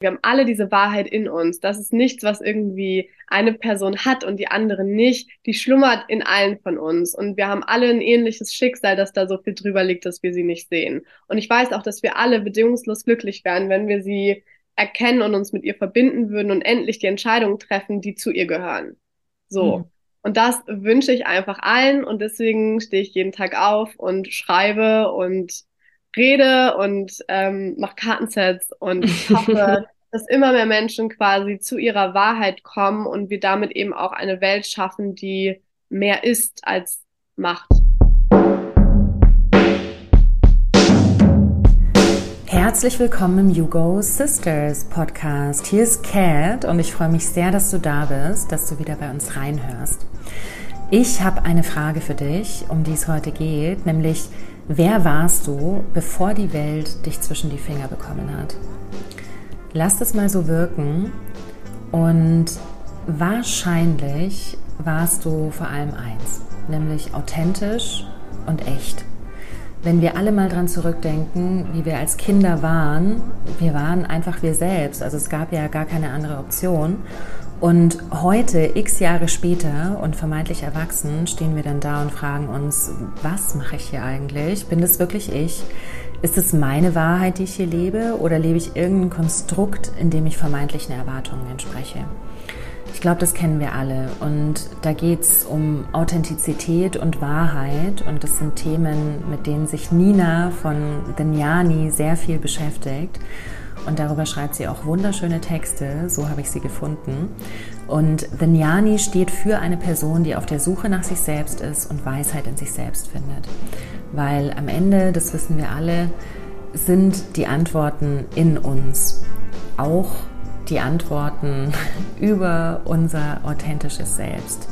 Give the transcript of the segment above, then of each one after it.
Wir haben alle diese Wahrheit in uns. Das ist nichts, was irgendwie eine Person hat und die andere nicht. Die schlummert in allen von uns. Und wir haben alle ein ähnliches Schicksal, dass da so viel drüber liegt, dass wir sie nicht sehen. Und ich weiß auch, dass wir alle bedingungslos glücklich wären, wenn wir sie erkennen und uns mit ihr verbinden würden und endlich die Entscheidungen treffen, die zu ihr gehören. So. Mhm. Und das wünsche ich einfach allen und deswegen stehe ich jeden Tag auf und schreibe und rede und ähm, mache Kartensets und ich hoffe, dass immer mehr Menschen quasi zu ihrer Wahrheit kommen und wir damit eben auch eine Welt schaffen, die mehr ist als Macht. Herzlich willkommen im Hugo Sisters Podcast. Hier ist Kat und ich freue mich sehr, dass du da bist, dass du wieder bei uns reinhörst. Ich habe eine Frage für dich, um die es heute geht, nämlich wer warst du, bevor die Welt dich zwischen die Finger bekommen hat? Lass das mal so wirken und wahrscheinlich warst du vor allem eins, nämlich authentisch und echt. Wenn wir alle mal dran zurückdenken, wie wir als Kinder waren, wir waren einfach wir selbst, also es gab ja gar keine andere Option. Und heute, x Jahre später und vermeintlich erwachsen, stehen wir dann da und fragen uns, was mache ich hier eigentlich? Bin das wirklich ich? Ist es meine Wahrheit, die ich hier lebe, oder lebe ich irgendein Konstrukt, in dem ich vermeintlichen Erwartungen entspreche? Ich glaube, das kennen wir alle. Und da geht es um Authentizität und Wahrheit. Und das sind Themen, mit denen sich Nina von Denyani sehr viel beschäftigt. Und darüber schreibt sie auch wunderschöne Texte. So habe ich sie gefunden. Und Denyani steht für eine Person, die auf der Suche nach sich selbst ist und Weisheit in sich selbst findet. Weil am Ende, das wissen wir alle, sind die Antworten in uns. Auch die Antworten über unser authentisches Selbst.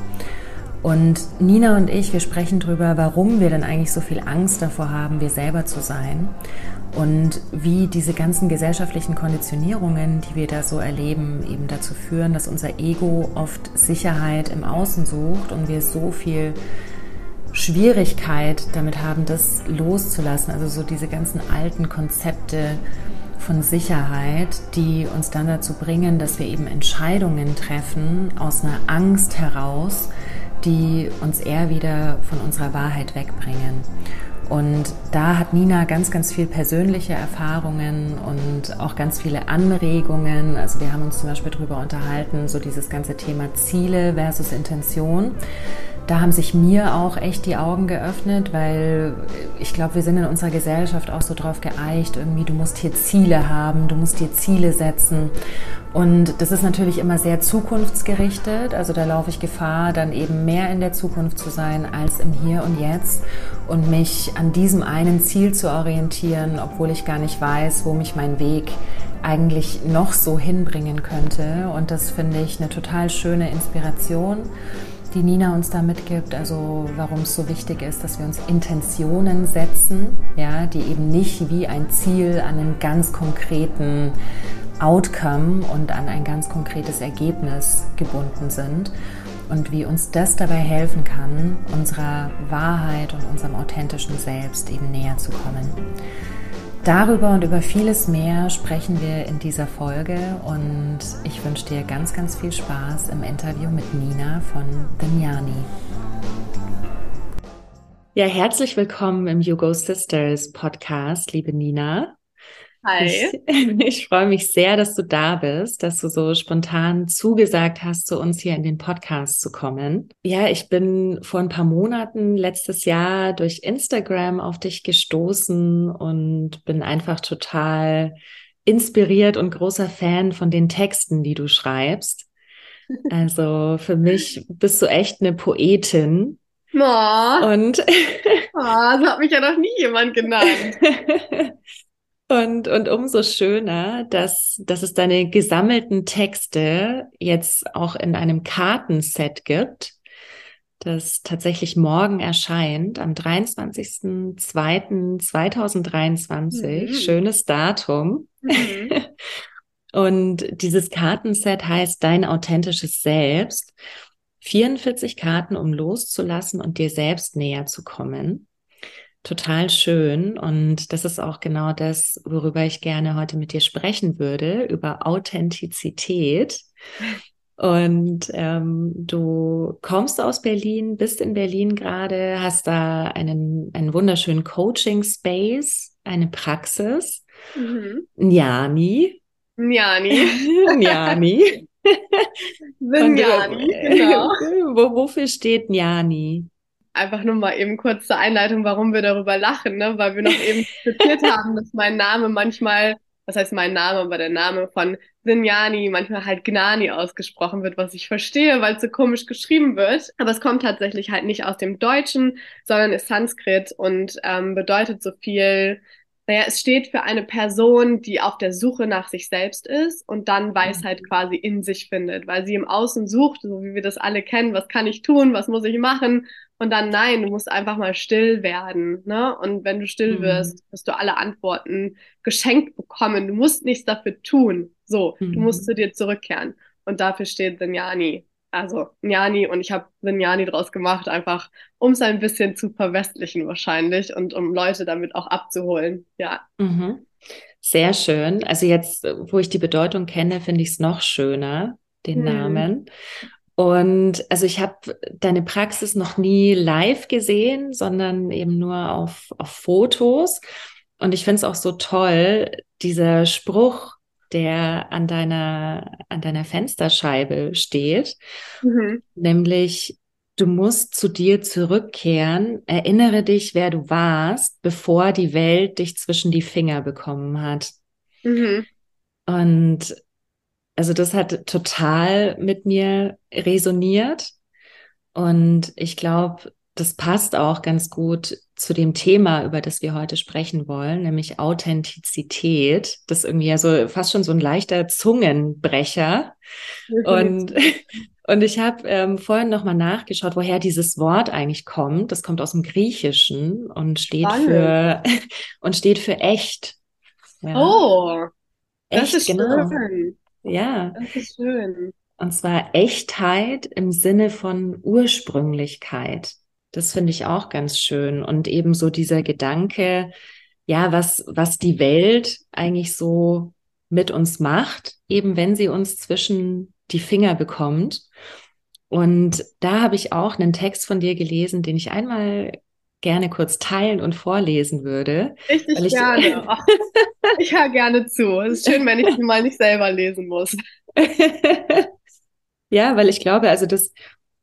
Und Nina und ich, wir sprechen darüber, warum wir denn eigentlich so viel Angst davor haben, wir selber zu sein und wie diese ganzen gesellschaftlichen Konditionierungen, die wir da so erleben, eben dazu führen, dass unser Ego oft Sicherheit im Außen sucht und wir so viel Schwierigkeit damit haben, das loszulassen. Also so diese ganzen alten Konzepte von Sicherheit, die uns dann dazu bringen, dass wir eben Entscheidungen treffen aus einer Angst heraus, die uns eher wieder von unserer Wahrheit wegbringen. Und da hat Nina ganz, ganz viel persönliche Erfahrungen und auch ganz viele Anregungen. Also wir haben uns zum Beispiel darüber unterhalten, so dieses ganze Thema Ziele versus Intention da haben sich mir auch echt die Augen geöffnet, weil ich glaube, wir sind in unserer Gesellschaft auch so drauf geeicht, irgendwie, du musst hier Ziele haben, du musst dir Ziele setzen. Und das ist natürlich immer sehr zukunftsgerichtet. Also da laufe ich Gefahr, dann eben mehr in der Zukunft zu sein als im Hier und Jetzt und mich an diesem einen Ziel zu orientieren, obwohl ich gar nicht weiß, wo mich mein Weg eigentlich noch so hinbringen könnte. Und das finde ich eine total schöne Inspiration die Nina uns da mitgibt, also warum es so wichtig ist, dass wir uns Intentionen setzen, ja, die eben nicht wie ein Ziel an einen ganz konkreten Outcome und an ein ganz konkretes Ergebnis gebunden sind und wie uns das dabei helfen kann, unserer Wahrheit und unserem authentischen Selbst eben näher zu kommen. Darüber und über vieles mehr sprechen wir in dieser Folge und ich wünsche dir ganz, ganz viel Spaß im Interview mit Nina von Danyani. Ja, herzlich willkommen im You Go Sisters Podcast, liebe Nina. Hi. Ich, ich, freue mich sehr, dass du da bist, dass du so spontan zugesagt hast, zu uns hier in den Podcast zu kommen. Ja, ich bin vor ein paar Monaten letztes Jahr durch Instagram auf dich gestoßen und bin einfach total inspiriert und großer Fan von den Texten, die du schreibst. Also für mich bist du echt eine Poetin. Oh. Und oh, so hat mich ja noch nie jemand genannt. Und, und umso schöner, dass, dass es deine gesammelten Texte jetzt auch in einem Kartenset gibt, das tatsächlich morgen erscheint, am 23.02.2023. Mhm. Schönes Datum. Mhm. und dieses Kartenset heißt Dein authentisches Selbst. 44 Karten, um loszulassen und dir selbst näher zu kommen total schön. Und das ist auch genau das, worüber ich gerne heute mit dir sprechen würde, über Authentizität. Und ähm, du kommst aus Berlin, bist in Berlin gerade, hast da einen, einen wunderschönen Coaching-Space, eine Praxis. Mhm. Njani. Njani. Njani. Njani, genau. Wo, wofür steht Njani? Einfach nur mal eben kurz zur Einleitung, warum wir darüber lachen, ne? weil wir noch eben diskutiert haben, dass mein Name manchmal was heißt mein Name, aber der Name von Sinjani manchmal halt Gnani ausgesprochen wird, was ich verstehe, weil es so komisch geschrieben wird. Aber es kommt tatsächlich halt nicht aus dem Deutschen, sondern ist Sanskrit und ähm, bedeutet so viel, naja, es steht für eine Person, die auf der Suche nach sich selbst ist und dann Weisheit mhm. quasi in sich findet, weil sie im Außen sucht, so wie wir das alle kennen, was kann ich tun, was muss ich machen? Und dann nein, du musst einfach mal still werden. Ne? Und wenn du still mhm. wirst, wirst du alle Antworten geschenkt bekommen. Du musst nichts dafür tun. So, mhm. du musst zu dir zurückkehren. Und dafür steht Sinjani. Also Njani und ich habe Sinjani draus gemacht, einfach um es ein bisschen zu verwestlichen wahrscheinlich und um Leute damit auch abzuholen. Ja. Mhm. Sehr schön. Also jetzt, wo ich die Bedeutung kenne, finde ich es noch schöner, den mhm. Namen. Und also ich habe deine Praxis noch nie live gesehen, sondern eben nur auf, auf Fotos. Und ich finde es auch so toll, dieser Spruch, der an deiner, an deiner Fensterscheibe steht, mhm. nämlich du musst zu dir zurückkehren, erinnere dich, wer du warst, bevor die Welt dich zwischen die Finger bekommen hat. Mhm. Und also das hat total mit mir resoniert. Und ich glaube, das passt auch ganz gut zu dem Thema, über das wir heute sprechen wollen, nämlich Authentizität. Das ist irgendwie ja so fast schon so ein leichter Zungenbrecher. Und, und ich habe ähm, vorhin nochmal nachgeschaut, woher dieses Wort eigentlich kommt. Das kommt aus dem Griechischen und steht Spannend. für und steht für echt. Ja. Oh, das echt, ist genau. schön. Ja. Das ist schön. Und zwar Echtheit im Sinne von Ursprünglichkeit. Das finde ich auch ganz schön. Und eben so dieser Gedanke, ja, was, was die Welt eigentlich so mit uns macht, eben wenn sie uns zwischen die Finger bekommt. Und da habe ich auch einen Text von dir gelesen, den ich einmal gerne kurz teilen und vorlesen würde. Richtig ich, gerne. Ach, ich höre gerne zu. Es ist schön, wenn ich sie mal nicht selber lesen muss. ja, weil ich glaube, also das,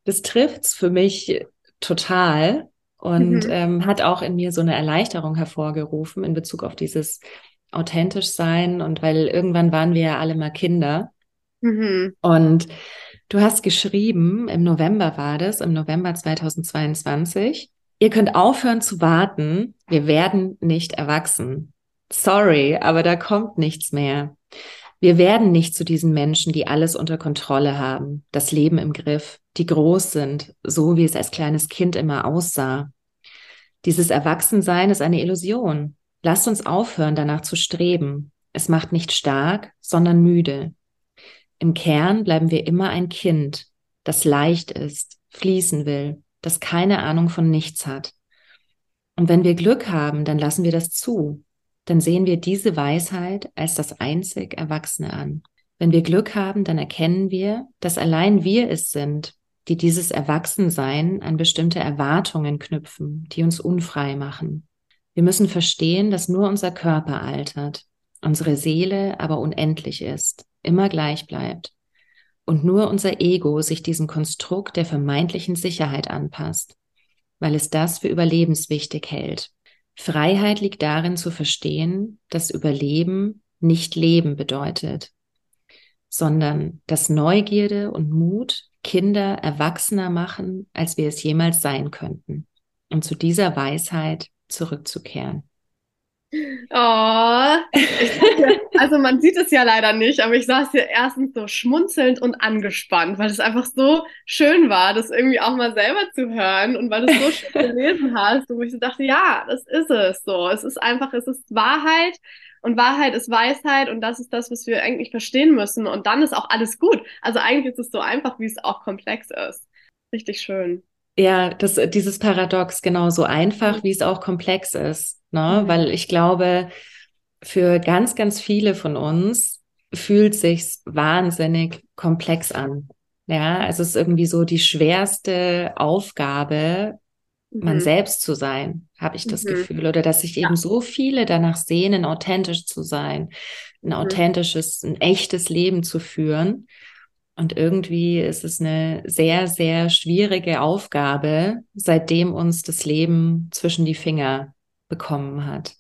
das trifft's für mich total und mhm. ähm, hat auch in mir so eine Erleichterung hervorgerufen in Bezug auf dieses authentisch sein und weil irgendwann waren wir ja alle mal Kinder. Mhm. Und du hast geschrieben, im November war das, im November 2022, Ihr könnt aufhören zu warten. Wir werden nicht erwachsen. Sorry, aber da kommt nichts mehr. Wir werden nicht zu diesen Menschen, die alles unter Kontrolle haben, das Leben im Griff, die groß sind, so wie es als kleines Kind immer aussah. Dieses Erwachsensein ist eine Illusion. Lasst uns aufhören, danach zu streben. Es macht nicht stark, sondern müde. Im Kern bleiben wir immer ein Kind, das leicht ist, fließen will, das keine Ahnung von nichts hat. Und wenn wir Glück haben, dann lassen wir das zu. Dann sehen wir diese Weisheit als das einzig Erwachsene an. Wenn wir Glück haben, dann erkennen wir, dass allein wir es sind, die dieses Erwachsensein an bestimmte Erwartungen knüpfen, die uns unfrei machen. Wir müssen verstehen, dass nur unser Körper altert, unsere Seele aber unendlich ist, immer gleich bleibt und nur unser Ego sich diesem Konstrukt der vermeintlichen Sicherheit anpasst, weil es das für überlebenswichtig hält. Freiheit liegt darin zu verstehen, dass Überleben nicht Leben bedeutet, sondern dass Neugierde und Mut Kinder erwachsener machen, als wir es jemals sein könnten, und zu dieser Weisheit zurückzukehren. Oh, also man sieht es ja leider nicht, aber ich saß hier erstens so schmunzelnd und angespannt, weil es einfach so schön war, das irgendwie auch mal selber zu hören und weil du es so schön gelesen hast, wo ich so dachte, ja, das ist es so. Es ist einfach, es ist Wahrheit und Wahrheit ist Weisheit und das ist das, was wir eigentlich verstehen müssen und dann ist auch alles gut. Also eigentlich ist es so einfach, wie es auch komplex ist. Richtig schön. Ja, das, dieses Paradox, genau so einfach, wie es auch komplex ist. Ne? Mhm. Weil ich glaube, für ganz, ganz viele von uns fühlt sich's wahnsinnig komplex an. Ja, also es ist irgendwie so die schwerste Aufgabe, mhm. man selbst zu sein, habe ich das mhm. Gefühl. Oder dass sich eben ja. so viele danach sehnen, authentisch zu sein, ein mhm. authentisches, ein echtes Leben zu führen. Und irgendwie ist es eine sehr, sehr schwierige Aufgabe, seitdem uns das Leben zwischen die Finger bekommen hat.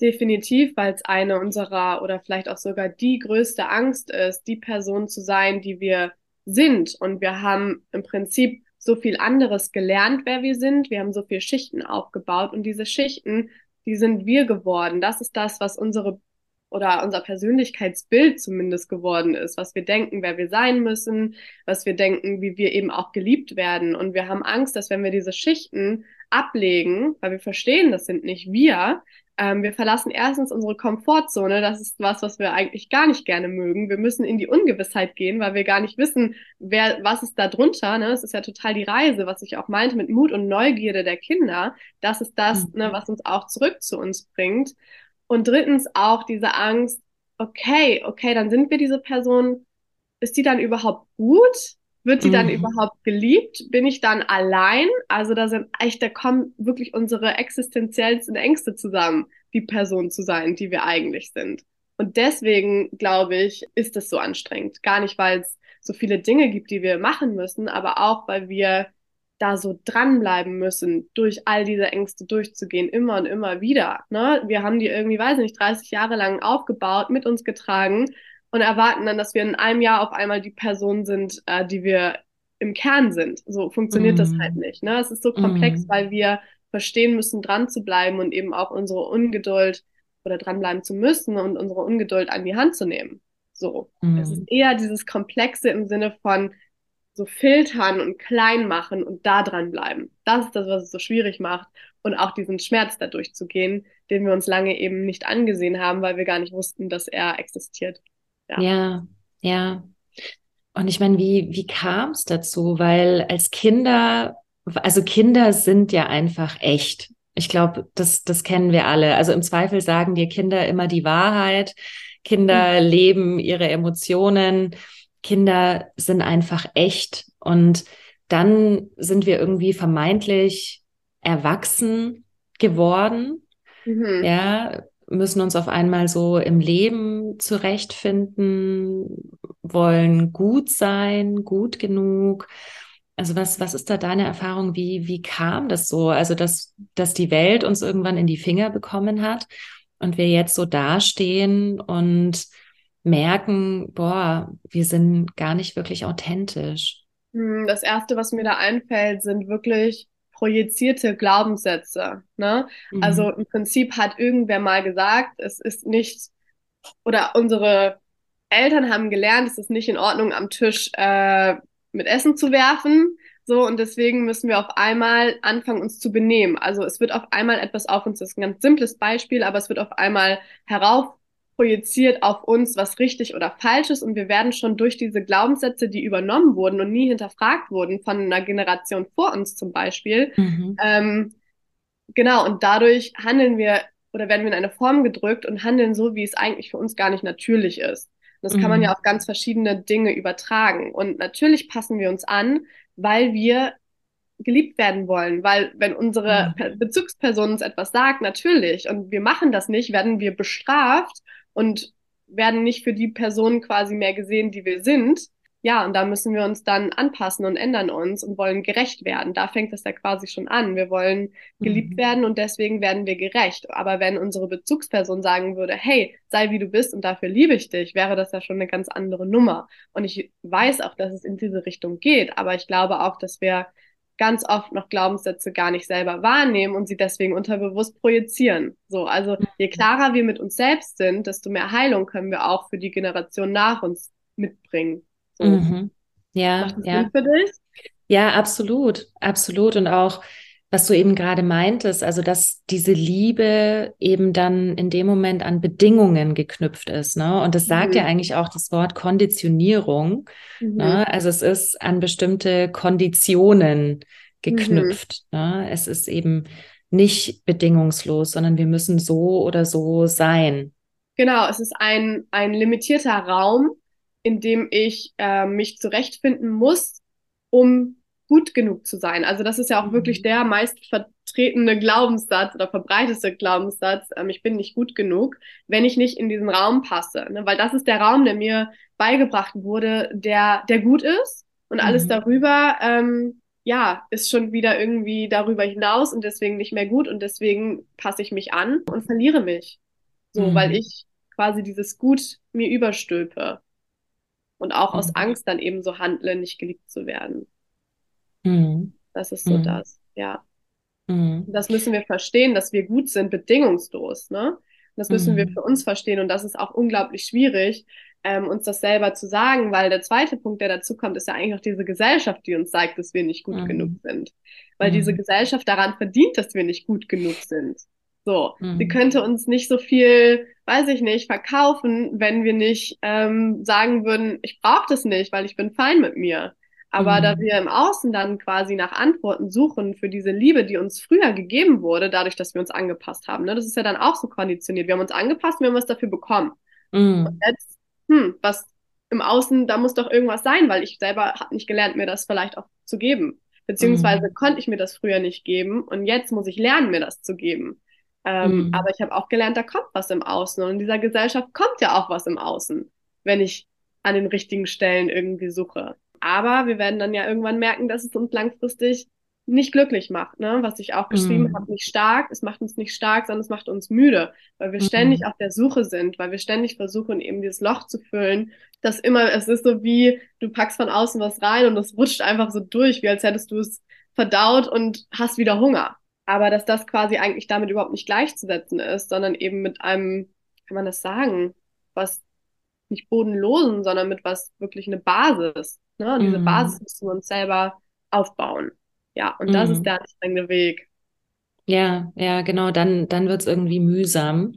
Definitiv, weil es eine unserer oder vielleicht auch sogar die größte Angst ist, die Person zu sein, die wir sind. Und wir haben im Prinzip so viel anderes gelernt, wer wir sind. Wir haben so viele Schichten aufgebaut und diese Schichten, die sind wir geworden. Das ist das, was unsere oder unser Persönlichkeitsbild zumindest geworden ist, was wir denken, wer wir sein müssen, was wir denken, wie wir eben auch geliebt werden. Und wir haben Angst, dass wenn wir diese Schichten ablegen, weil wir verstehen, das sind nicht wir, ähm, wir verlassen erstens unsere Komfortzone. Das ist was, was wir eigentlich gar nicht gerne mögen. Wir müssen in die Ungewissheit gehen, weil wir gar nicht wissen, wer, was ist da drunter. Ne? Es ist ja total die Reise, was ich auch meinte mit Mut und Neugierde der Kinder. Das ist das, mhm. ne, was uns auch zurück zu uns bringt. Und drittens auch diese Angst, okay, okay, dann sind wir diese Person. Ist die dann überhaupt gut? Wird die mhm. dann überhaupt geliebt? Bin ich dann allein? Also da sind echt, da kommen wirklich unsere existenziellsten Ängste zusammen, die Person zu sein, die wir eigentlich sind. Und deswegen, glaube ich, ist es so anstrengend. Gar nicht, weil es so viele Dinge gibt, die wir machen müssen, aber auch, weil wir da so dranbleiben müssen, durch all diese Ängste durchzugehen, immer und immer wieder. Ne? Wir haben die irgendwie, weiß nicht, 30 Jahre lang aufgebaut, mit uns getragen und erwarten dann, dass wir in einem Jahr auf einmal die Person sind, äh, die wir im Kern sind. So funktioniert mm. das halt mhm. nicht. Ne? Es ist so komplex, mm. weil wir verstehen müssen, dran zu bleiben und eben auch unsere Ungeduld oder dranbleiben zu müssen und unsere Ungeduld an die Hand zu nehmen. So. Mm. Es ist eher dieses Komplexe im Sinne von so filtern und klein machen und da dranbleiben. Das ist das, was es so schwierig macht und auch diesen Schmerz dadurch zu gehen, den wir uns lange eben nicht angesehen haben, weil wir gar nicht wussten, dass er existiert. Ja, ja. ja. Und ich meine, wie, wie kam es dazu? Weil als Kinder, also Kinder sind ja einfach echt. Ich glaube, das, das kennen wir alle. Also im Zweifel sagen dir Kinder immer die Wahrheit. Kinder mhm. leben ihre Emotionen. Kinder sind einfach echt. Und dann sind wir irgendwie vermeintlich erwachsen geworden. Mhm. Ja, müssen uns auf einmal so im Leben zurechtfinden, wollen gut sein, gut genug. Also was, was ist da deine Erfahrung? Wie, wie kam das so? Also, dass, dass die Welt uns irgendwann in die Finger bekommen hat und wir jetzt so dastehen und merken, boah, wir sind gar nicht wirklich authentisch. Hm, das erste, was mir da einfällt, sind wirklich projizierte Glaubenssätze. Ne? Mhm. Also im Prinzip hat irgendwer mal gesagt, es ist nicht, oder unsere Eltern haben gelernt, es ist nicht in Ordnung, am Tisch äh, mit Essen zu werfen. So, und deswegen müssen wir auf einmal anfangen, uns zu benehmen. Also es wird auf einmal etwas auf uns, das ist ein ganz simples Beispiel, aber es wird auf einmal herauf projiziert auf uns, was richtig oder falsch ist und wir werden schon durch diese Glaubenssätze, die übernommen wurden und nie hinterfragt wurden von einer Generation vor uns zum Beispiel, mhm. ähm, genau, und dadurch handeln wir oder werden wir in eine Form gedrückt und handeln so, wie es eigentlich für uns gar nicht natürlich ist. das mhm. kann man mhm. ja auf ganz verschiedene Dinge übertragen. Und natürlich passen wir uns an, weil wir geliebt werden wollen, weil wenn unsere mhm. Bezugsperson uns etwas sagt, natürlich, und wir machen das nicht, werden wir bestraft und werden nicht für die Personen quasi mehr gesehen, die wir sind. Ja, und da müssen wir uns dann anpassen und ändern uns und wollen gerecht werden. Da fängt es ja quasi schon an. Wir wollen geliebt mhm. werden und deswegen werden wir gerecht. Aber wenn unsere Bezugsperson sagen würde, hey, sei wie du bist und dafür liebe ich dich, wäre das ja schon eine ganz andere Nummer. Und ich weiß auch, dass es in diese Richtung geht, aber ich glaube auch, dass wir ganz oft noch Glaubenssätze gar nicht selber wahrnehmen und sie deswegen unterbewusst projizieren. So, also je mhm. klarer wir mit uns selbst sind, desto mehr Heilung können wir auch für die Generation nach uns mitbringen. So. Mhm. Ja, ja. Sinn für dich? Ja, absolut, absolut und auch was du eben gerade meintest, also dass diese Liebe eben dann in dem Moment an Bedingungen geknüpft ist, ne? Und das sagt mhm. ja eigentlich auch das Wort Konditionierung. Mhm. Ne? Also es ist an bestimmte Konditionen geknüpft. Mhm. Ne? Es ist eben nicht bedingungslos, sondern wir müssen so oder so sein. Genau, es ist ein, ein limitierter Raum, in dem ich äh, mich zurechtfinden muss, um gut genug zu sein. Also das ist ja auch mhm. wirklich der meist vertretene Glaubenssatz oder verbreiteste Glaubenssatz, ähm, ich bin nicht gut genug, wenn ich nicht in diesen Raum passe. Ne? Weil das ist der Raum, der mir beigebracht wurde, der, der gut ist und alles mhm. darüber, ähm, ja, ist schon wieder irgendwie darüber hinaus und deswegen nicht mehr gut und deswegen passe ich mich an und verliere mich. So, mhm. weil ich quasi dieses Gut mir überstülpe und auch aus mhm. Angst dann eben so handle, nicht geliebt zu werden. Mhm. Das ist so mhm. das, ja. Mhm. Das müssen wir verstehen, dass wir gut sind, bedingungslos, ne? Das müssen wir mhm. für uns verstehen und das ist auch unglaublich schwierig, ähm, uns das selber zu sagen, weil der zweite Punkt, der dazu kommt, ist ja eigentlich auch diese Gesellschaft, die uns sagt, dass wir nicht gut genug sind. Weil diese Gesellschaft daran verdient, dass wir nicht gut genug sind. So, mhm. sie könnte uns nicht so viel, weiß ich nicht, verkaufen, wenn wir nicht ähm, sagen würden, ich brauche das nicht, weil ich bin fein mit mir. Aber mhm. da wir im Außen dann quasi nach Antworten suchen für diese Liebe, die uns früher gegeben wurde, dadurch, dass wir uns angepasst haben, ne? das ist ja dann auch so konditioniert. Wir haben uns angepasst, wir haben was dafür bekommen. Mhm. Und jetzt, hm, was im Außen, da muss doch irgendwas sein, weil ich selber habe nicht gelernt, mir das vielleicht auch zu geben. Beziehungsweise mhm. konnte ich mir das früher nicht geben und jetzt muss ich lernen, mir das zu geben. Ähm, mhm. Aber ich habe auch gelernt, da kommt was im Außen. Und in dieser Gesellschaft kommt ja auch was im Außen, wenn ich an den richtigen Stellen irgendwie suche. Aber wir werden dann ja irgendwann merken, dass es uns langfristig nicht glücklich macht, ne? Was ich auch geschrieben mm. habe, nicht stark. Es macht uns nicht stark, sondern es macht uns müde, weil wir mm. ständig auf der Suche sind, weil wir ständig versuchen, eben dieses Loch zu füllen. Das immer, es ist so wie, du packst von außen was rein und es rutscht einfach so durch, wie als hättest du es verdaut und hast wieder Hunger. Aber dass das quasi eigentlich damit überhaupt nicht gleichzusetzen ist, sondern eben mit einem, kann man das sagen, was nicht bodenlosen, sondern mit was wirklich eine Basis. Ne? Und diese mhm. Basis müssen wir uns selber aufbauen. Ja, und das ist mhm. der anstrengende Weg. Ja, ja, genau, dann, dann wird es irgendwie mühsam.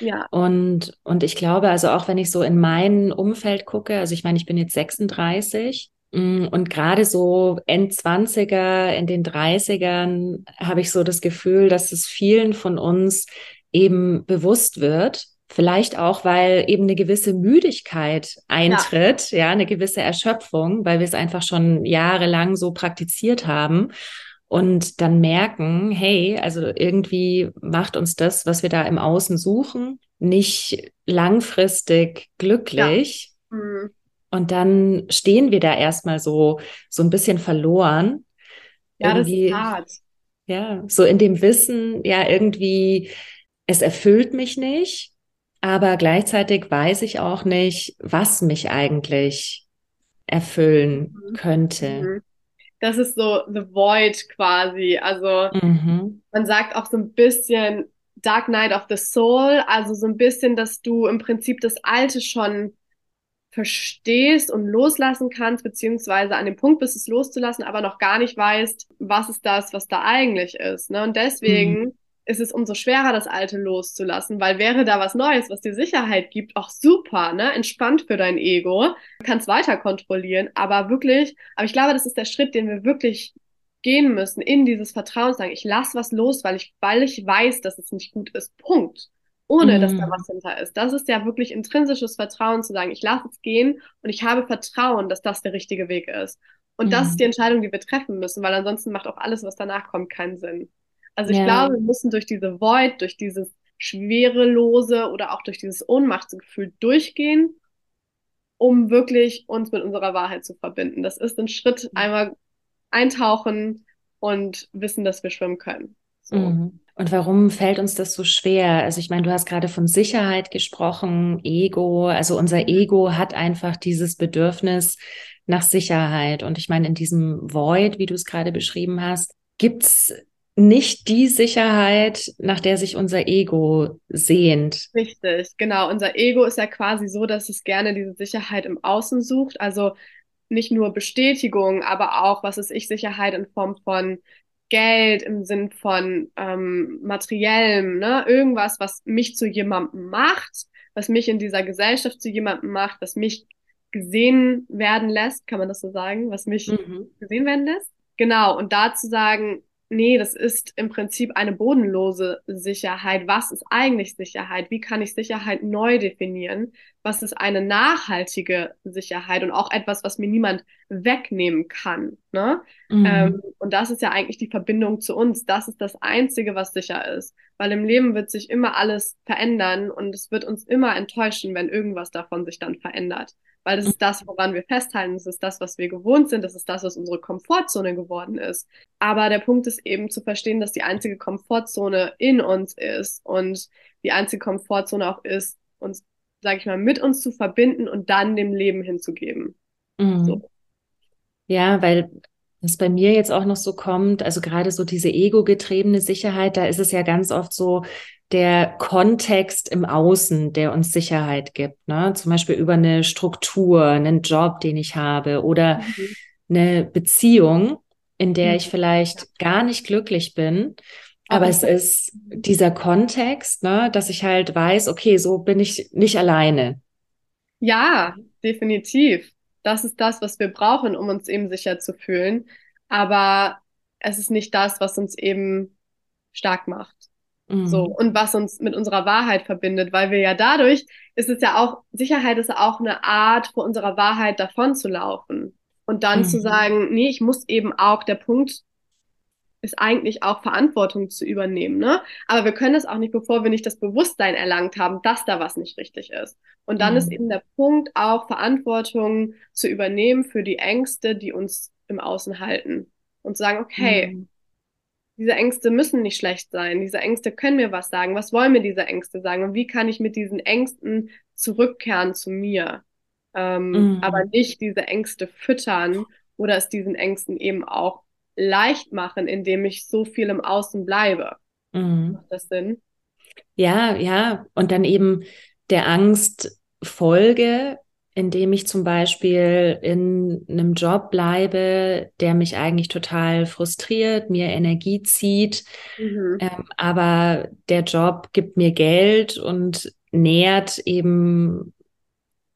Ja. Und, und ich glaube, also auch wenn ich so in mein Umfeld gucke, also ich meine, ich bin jetzt 36 mm, und gerade so Endzwanziger, in den 30ern habe ich so das Gefühl, dass es vielen von uns eben bewusst wird, Vielleicht auch, weil eben eine gewisse Müdigkeit eintritt, ja. ja, eine gewisse Erschöpfung, weil wir es einfach schon jahrelang so praktiziert haben und dann merken, hey, also irgendwie macht uns das, was wir da im Außen suchen, nicht langfristig glücklich. Ja. Mhm. Und dann stehen wir da erstmal so, so ein bisschen verloren. Ja, irgendwie, das ist hart. Ja, so in dem Wissen, ja, irgendwie, es erfüllt mich nicht aber gleichzeitig weiß ich auch nicht, was mich eigentlich erfüllen mhm. könnte. Mhm. Das ist so The Void quasi. Also mhm. man sagt auch so ein bisschen Dark Night of the Soul, also so ein bisschen, dass du im Prinzip das Alte schon verstehst und loslassen kannst, beziehungsweise an dem Punkt bist, es loszulassen, aber noch gar nicht weißt, was ist das, was da eigentlich ist. Ne? Und deswegen mhm ist es umso schwerer, das Alte loszulassen, weil wäre da was Neues, was dir Sicherheit gibt, auch super, ne? Entspannt für dein Ego, du kannst weiter kontrollieren, aber wirklich, aber ich glaube, das ist der Schritt, den wir wirklich gehen müssen, in dieses Vertrauen sagen, ich lass was los, weil ich, weil ich weiß, dass es nicht gut ist. Punkt. Ohne, mm. dass da mhm. was hinter ist. Das ist ja wirklich intrinsisches Vertrauen zu sagen, ich lasse es gehen und ich habe Vertrauen, dass das der richtige Weg ist. Und mm. das ist die mhm. Entscheidung, die wir treffen müssen, weil ansonsten macht auch alles, was danach kommt, keinen Sinn. Also ich ja. glaube, wir müssen durch diese Void, durch dieses schwerelose oder auch durch dieses Ohnmachtsgefühl durchgehen, um wirklich uns mit unserer Wahrheit zu verbinden. Das ist ein Schritt, einmal eintauchen und wissen, dass wir schwimmen können. So. Mhm. Und warum fällt uns das so schwer? Also ich meine, du hast gerade von Sicherheit gesprochen, Ego. Also unser mhm. Ego hat einfach dieses Bedürfnis nach Sicherheit. Und ich meine, in diesem Void, wie du es gerade beschrieben hast, gibt's nicht die Sicherheit, nach der sich unser Ego sehnt. Richtig, genau. Unser Ego ist ja quasi so, dass es gerne diese Sicherheit im Außen sucht. Also nicht nur Bestätigung, aber auch, was ist ich, Sicherheit in Form von Geld, im Sinn von ähm, materiellem, ne? Irgendwas, was mich zu jemandem macht, was mich in dieser Gesellschaft zu jemandem macht, was mich gesehen werden lässt, kann man das so sagen, was mich mhm. gesehen werden lässt? Genau, und da zu sagen, nee, das ist im Prinzip eine bodenlose Sicherheit. Was ist eigentlich Sicherheit? Wie kann ich Sicherheit neu definieren? Was ist eine nachhaltige Sicherheit und auch etwas, was mir niemand wegnehmen kann? Ne? Mhm. Ähm, und das ist ja eigentlich die Verbindung zu uns. Das ist das Einzige, was sicher ist. Weil im Leben wird sich immer alles verändern und es wird uns immer enttäuschen, wenn irgendwas davon sich dann verändert weil das ist das, woran wir festhalten, das ist das, was wir gewohnt sind, das ist das, was unsere Komfortzone geworden ist. Aber der Punkt ist eben zu verstehen, dass die einzige Komfortzone in uns ist und die einzige Komfortzone auch ist, uns, sag ich mal, mit uns zu verbinden und dann dem Leben hinzugeben. Mhm. So. Ja, weil was bei mir jetzt auch noch so kommt, also gerade so diese ego-getriebene Sicherheit, da ist es ja ganz oft so, der Kontext im Außen, der uns Sicherheit gibt. Ne? Zum Beispiel über eine Struktur, einen Job, den ich habe oder mhm. eine Beziehung, in der mhm. ich vielleicht gar nicht glücklich bin. Aber es ist dieser Kontext, ne, dass ich halt weiß, okay, so bin ich nicht alleine. Ja, definitiv. Das ist das, was wir brauchen, um uns eben sicher zu fühlen. Aber es ist nicht das, was uns eben stark macht. Mhm. So, und was uns mit unserer Wahrheit verbindet, weil wir ja dadurch, ist es ja auch, Sicherheit ist auch eine Art, vor unserer Wahrheit davon zu laufen. Und dann mhm. zu sagen, nee, ich muss eben auch, der Punkt ist eigentlich auch Verantwortung zu übernehmen, ne? Aber wir können es auch nicht, bevor wir nicht das Bewusstsein erlangt haben, dass da was nicht richtig ist. Und dann mhm. ist eben der Punkt auch Verantwortung zu übernehmen für die Ängste, die uns im Außen halten. Und zu sagen, okay, mhm diese Ängste müssen nicht schlecht sein. Diese Ängste können mir was sagen. Was wollen mir diese Ängste sagen? Und wie kann ich mit diesen Ängsten zurückkehren zu mir? Ähm, mhm. Aber nicht diese Ängste füttern oder es diesen Ängsten eben auch leicht machen, indem ich so viel im Außen bleibe. Mhm. Macht das Sinn? Ja, ja. Und dann eben der Angst folge, indem ich zum Beispiel in einem Job bleibe, der mich eigentlich total frustriert, mir Energie zieht, mhm. ähm, aber der Job gibt mir Geld und nährt eben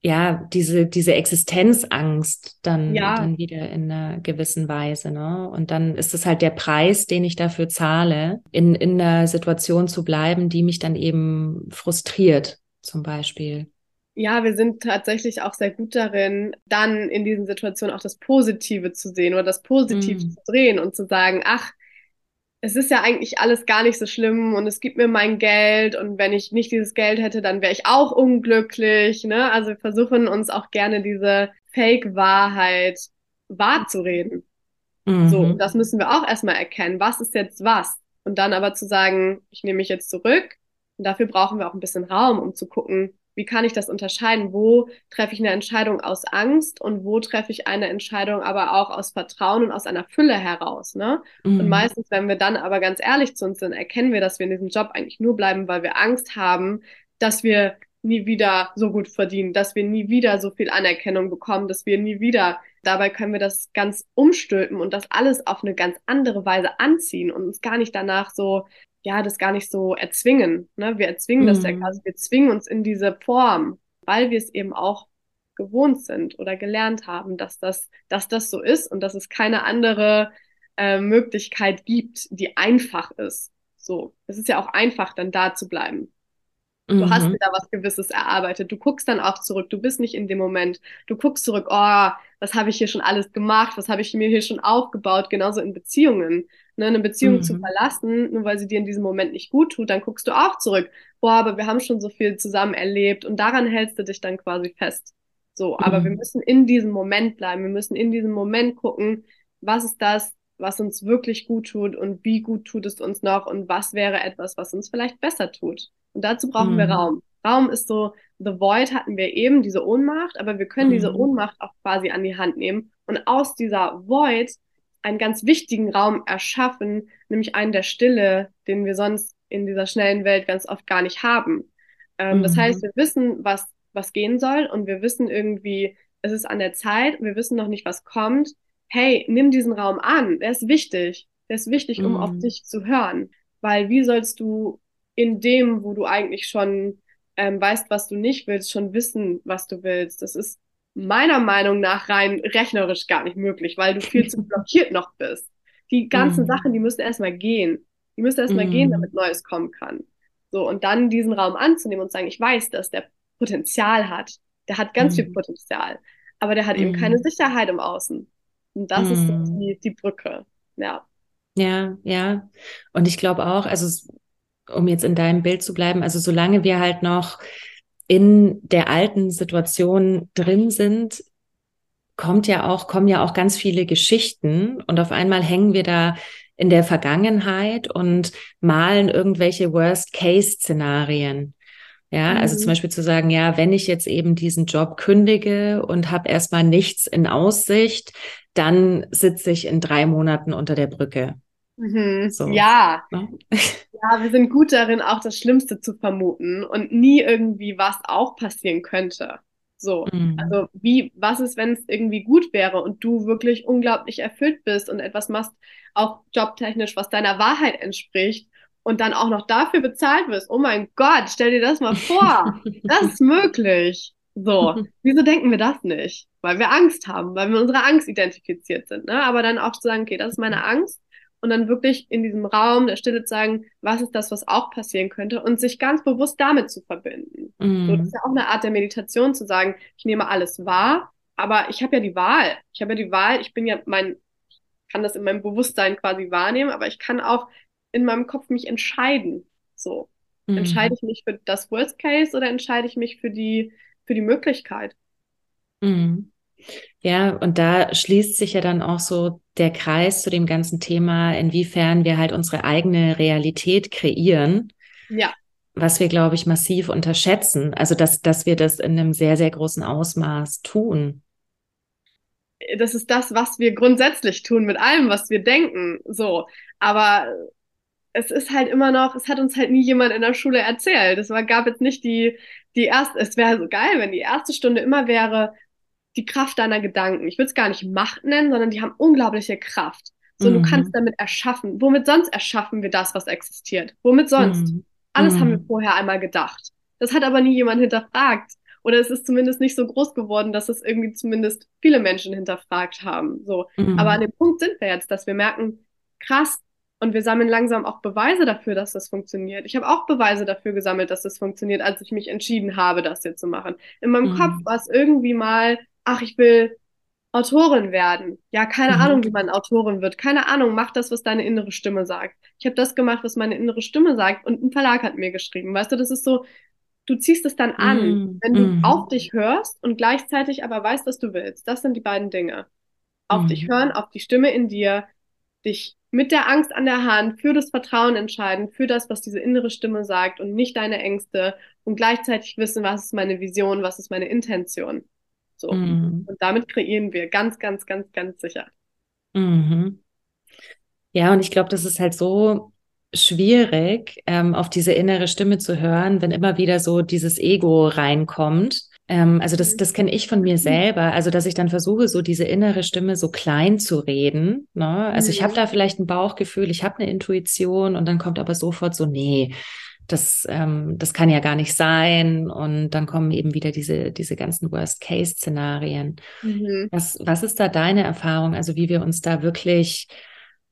ja diese diese Existenzangst dann ja. dann wieder in einer gewissen Weise ne und dann ist es halt der Preis den ich dafür zahle in in einer Situation zu bleiben die mich dann eben frustriert zum Beispiel ja, wir sind tatsächlich auch sehr gut darin, dann in diesen Situationen auch das Positive zu sehen oder das Positive mm. zu drehen und zu sagen, ach, es ist ja eigentlich alles gar nicht so schlimm und es gibt mir mein Geld und wenn ich nicht dieses Geld hätte, dann wäre ich auch unglücklich. Ne? Also wir versuchen uns auch gerne diese Fake-Wahrheit wahrzureden. Mhm. So, das müssen wir auch erstmal erkennen. Was ist jetzt was? Und dann aber zu sagen, ich nehme mich jetzt zurück. Und dafür brauchen wir auch ein bisschen Raum, um zu gucken, wie kann ich das unterscheiden? Wo treffe ich eine Entscheidung aus Angst und wo treffe ich eine Entscheidung aber auch aus Vertrauen und aus einer Fülle heraus? Ne? Mhm. Und meistens, wenn wir dann aber ganz ehrlich zu uns sind, erkennen wir, dass wir in diesem Job eigentlich nur bleiben, weil wir Angst haben, dass wir nie wieder so gut verdienen, dass wir nie wieder so viel Anerkennung bekommen, dass wir nie wieder, dabei können wir das ganz umstülpen und das alles auf eine ganz andere Weise anziehen und uns gar nicht danach so ja, das gar nicht so erzwingen. Ne? Wir erzwingen mhm. das ja mhm. quasi, wir zwingen uns in diese Form, weil wir es eben auch gewohnt sind oder gelernt haben, dass das, dass das so ist und dass es keine andere äh, Möglichkeit gibt, die einfach ist. So, es ist ja auch einfach, dann da zu bleiben. Du mhm. hast dir da was Gewisses erarbeitet. Du guckst dann auch zurück. Du bist nicht in dem Moment. Du guckst zurück, oh, was habe ich hier schon alles gemacht? Was habe ich mir hier schon aufgebaut? Genauso in Beziehungen ne, eine Beziehung mhm. zu verlassen, nur weil sie dir in diesem Moment nicht gut tut, dann guckst du auch zurück. Boah, aber wir haben schon so viel zusammen erlebt und daran hältst du dich dann quasi fest. So, aber mhm. wir müssen in diesem Moment bleiben. Wir müssen in diesem Moment gucken, was ist das, was uns wirklich gut tut und wie gut tut es uns noch und was wäre etwas, was uns vielleicht besser tut. Und dazu brauchen mhm. wir Raum. Raum ist so, The Void hatten wir eben, diese Ohnmacht, aber wir können diese mhm. Ohnmacht auch quasi an die Hand nehmen und aus dieser Void einen ganz wichtigen Raum erschaffen, nämlich einen der Stille, den wir sonst in dieser schnellen Welt ganz oft gar nicht haben. Ähm, mhm. Das heißt, wir wissen, was, was gehen soll und wir wissen irgendwie, es ist an der Zeit, wir wissen noch nicht, was kommt. Hey, nimm diesen Raum an, der ist wichtig. Der ist wichtig, um mhm. auf dich zu hören. Weil wie sollst du in dem, wo du eigentlich schon ähm, weißt, was du nicht willst, schon wissen, was du willst? Das ist meiner Meinung nach rein rechnerisch gar nicht möglich, weil du viel zu blockiert noch bist. Die ganzen mhm. Sachen, die müssen erstmal gehen. Die müssen erstmal mhm. gehen, damit Neues kommen kann. So, und dann diesen Raum anzunehmen und sagen, ich weiß, dass der Potenzial hat. Der hat ganz mhm. viel Potenzial. Aber der hat eben keine mhm. Sicherheit im Außen. Und das ist so mhm. die, die Brücke. Ja. Ja, ja. Und ich glaube auch, also um jetzt in deinem Bild zu bleiben, also solange wir halt noch in der alten Situation drin sind, kommt ja auch, kommen ja auch ganz viele Geschichten und auf einmal hängen wir da in der Vergangenheit und malen irgendwelche Worst-Case-Szenarien. Ja, also mhm. zum Beispiel zu sagen, ja, wenn ich jetzt eben diesen Job kündige und habe erstmal nichts in Aussicht, dann sitze ich in drei Monaten unter der Brücke. Mhm. So. Ja. Ne? ja, wir sind gut darin, auch das Schlimmste zu vermuten und nie irgendwie, was auch passieren könnte. So, mhm. also wie, was ist, wenn es irgendwie gut wäre und du wirklich unglaublich erfüllt bist und etwas machst, auch jobtechnisch, was deiner Wahrheit entspricht und dann auch noch dafür bezahlt wirst. Oh mein Gott, stell dir das mal vor. das ist möglich. So, wieso denken wir das nicht? Weil wir Angst haben, weil wir unsere Angst identifiziert sind. Ne? Aber dann auch zu sagen, okay, das ist meine Angst und dann wirklich in diesem Raum der Stille zu sagen, was ist das, was auch passieren könnte und sich ganz bewusst damit zu verbinden. Mm. So, das ist ja auch eine Art der Meditation zu sagen, ich nehme alles wahr, aber ich habe ja die Wahl. Ich habe ja die Wahl, ich bin ja mein, ich kann das in meinem Bewusstsein quasi wahrnehmen, aber ich kann auch in meinem Kopf mich entscheiden. So. Mm. Entscheide ich mich für das Worst Case oder entscheide ich mich für die, für die Möglichkeit? Mm. Ja, und da schließt sich ja dann auch so der Kreis zu dem ganzen Thema, inwiefern wir halt unsere eigene Realität kreieren. Ja. Was wir, glaube ich, massiv unterschätzen. Also, dass, dass wir das in einem sehr, sehr großen Ausmaß tun. Das ist das, was wir grundsätzlich tun mit allem, was wir denken. So. Aber es ist halt immer noch, es hat uns halt nie jemand in der Schule erzählt. Es war, gab jetzt nicht die, die erste, es wäre so geil, wenn die erste Stunde immer wäre, die Kraft deiner Gedanken. Ich würde es gar nicht Macht nennen, sondern die haben unglaubliche Kraft. So, mhm. du kannst damit erschaffen. Womit sonst erschaffen wir das, was existiert? Womit sonst? Mhm. Alles mhm. haben wir vorher einmal gedacht. Das hat aber nie jemand hinterfragt. Oder es ist zumindest nicht so groß geworden, dass es irgendwie zumindest viele Menschen hinterfragt haben. So. Mhm. Aber an dem Punkt sind wir jetzt, dass wir merken, krass, und wir sammeln langsam auch Beweise dafür, dass das funktioniert. Ich habe auch Beweise dafür gesammelt, dass das funktioniert, als ich mich entschieden habe, das hier zu machen. In meinem mhm. Kopf war es irgendwie mal ach, ich will Autorin werden. Ja, keine mhm. Ahnung, wie man Autorin wird. Keine Ahnung, mach das, was deine innere Stimme sagt. Ich habe das gemacht, was meine innere Stimme sagt und ein Verlag hat mir geschrieben. Weißt du, das ist so, du ziehst es dann an, mhm. wenn du mhm. auf dich hörst und gleichzeitig aber weißt, was du willst. Das sind die beiden Dinge. Auf dich mhm. hören, auf die Stimme in dir, dich mit der Angst an der Hand für das Vertrauen entscheiden, für das, was diese innere Stimme sagt und nicht deine Ängste und gleichzeitig wissen, was ist meine Vision, was ist meine Intention. So. Mhm. Und damit kreieren wir ganz, ganz, ganz, ganz sicher. Mhm. Ja, und ich glaube, das ist halt so schwierig, ähm, auf diese innere Stimme zu hören, wenn immer wieder so dieses Ego reinkommt. Ähm, also das, das kenne ich von mir selber. Also dass ich dann versuche, so diese innere Stimme so klein zu reden. Ne? Also ich habe da vielleicht ein Bauchgefühl, ich habe eine Intuition und dann kommt aber sofort so, nee, das, ähm, das kann ja gar nicht sein. Und dann kommen eben wieder diese, diese ganzen Worst-Case-Szenarien. Mhm. Was, was ist da deine Erfahrung? Also wie wir uns da wirklich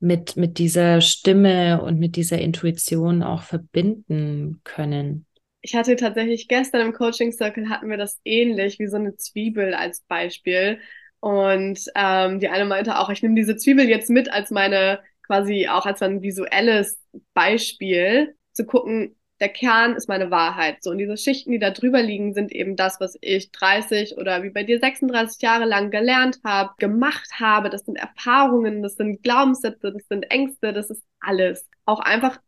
mit, mit dieser Stimme und mit dieser Intuition auch verbinden können? Ich hatte tatsächlich gestern im Coaching Circle hatten wir das ähnlich wie so eine Zwiebel als Beispiel. Und ähm, die eine meinte auch, ich nehme diese Zwiebel jetzt mit als meine, quasi auch als ein visuelles Beispiel, zu gucken, der Kern ist meine Wahrheit. So, und diese Schichten, die da drüber liegen, sind eben das, was ich 30 oder wie bei dir 36 Jahre lang gelernt habe, gemacht habe. Das sind Erfahrungen, das sind Glaubenssätze, das sind Ängste, das ist alles. Auch einfach,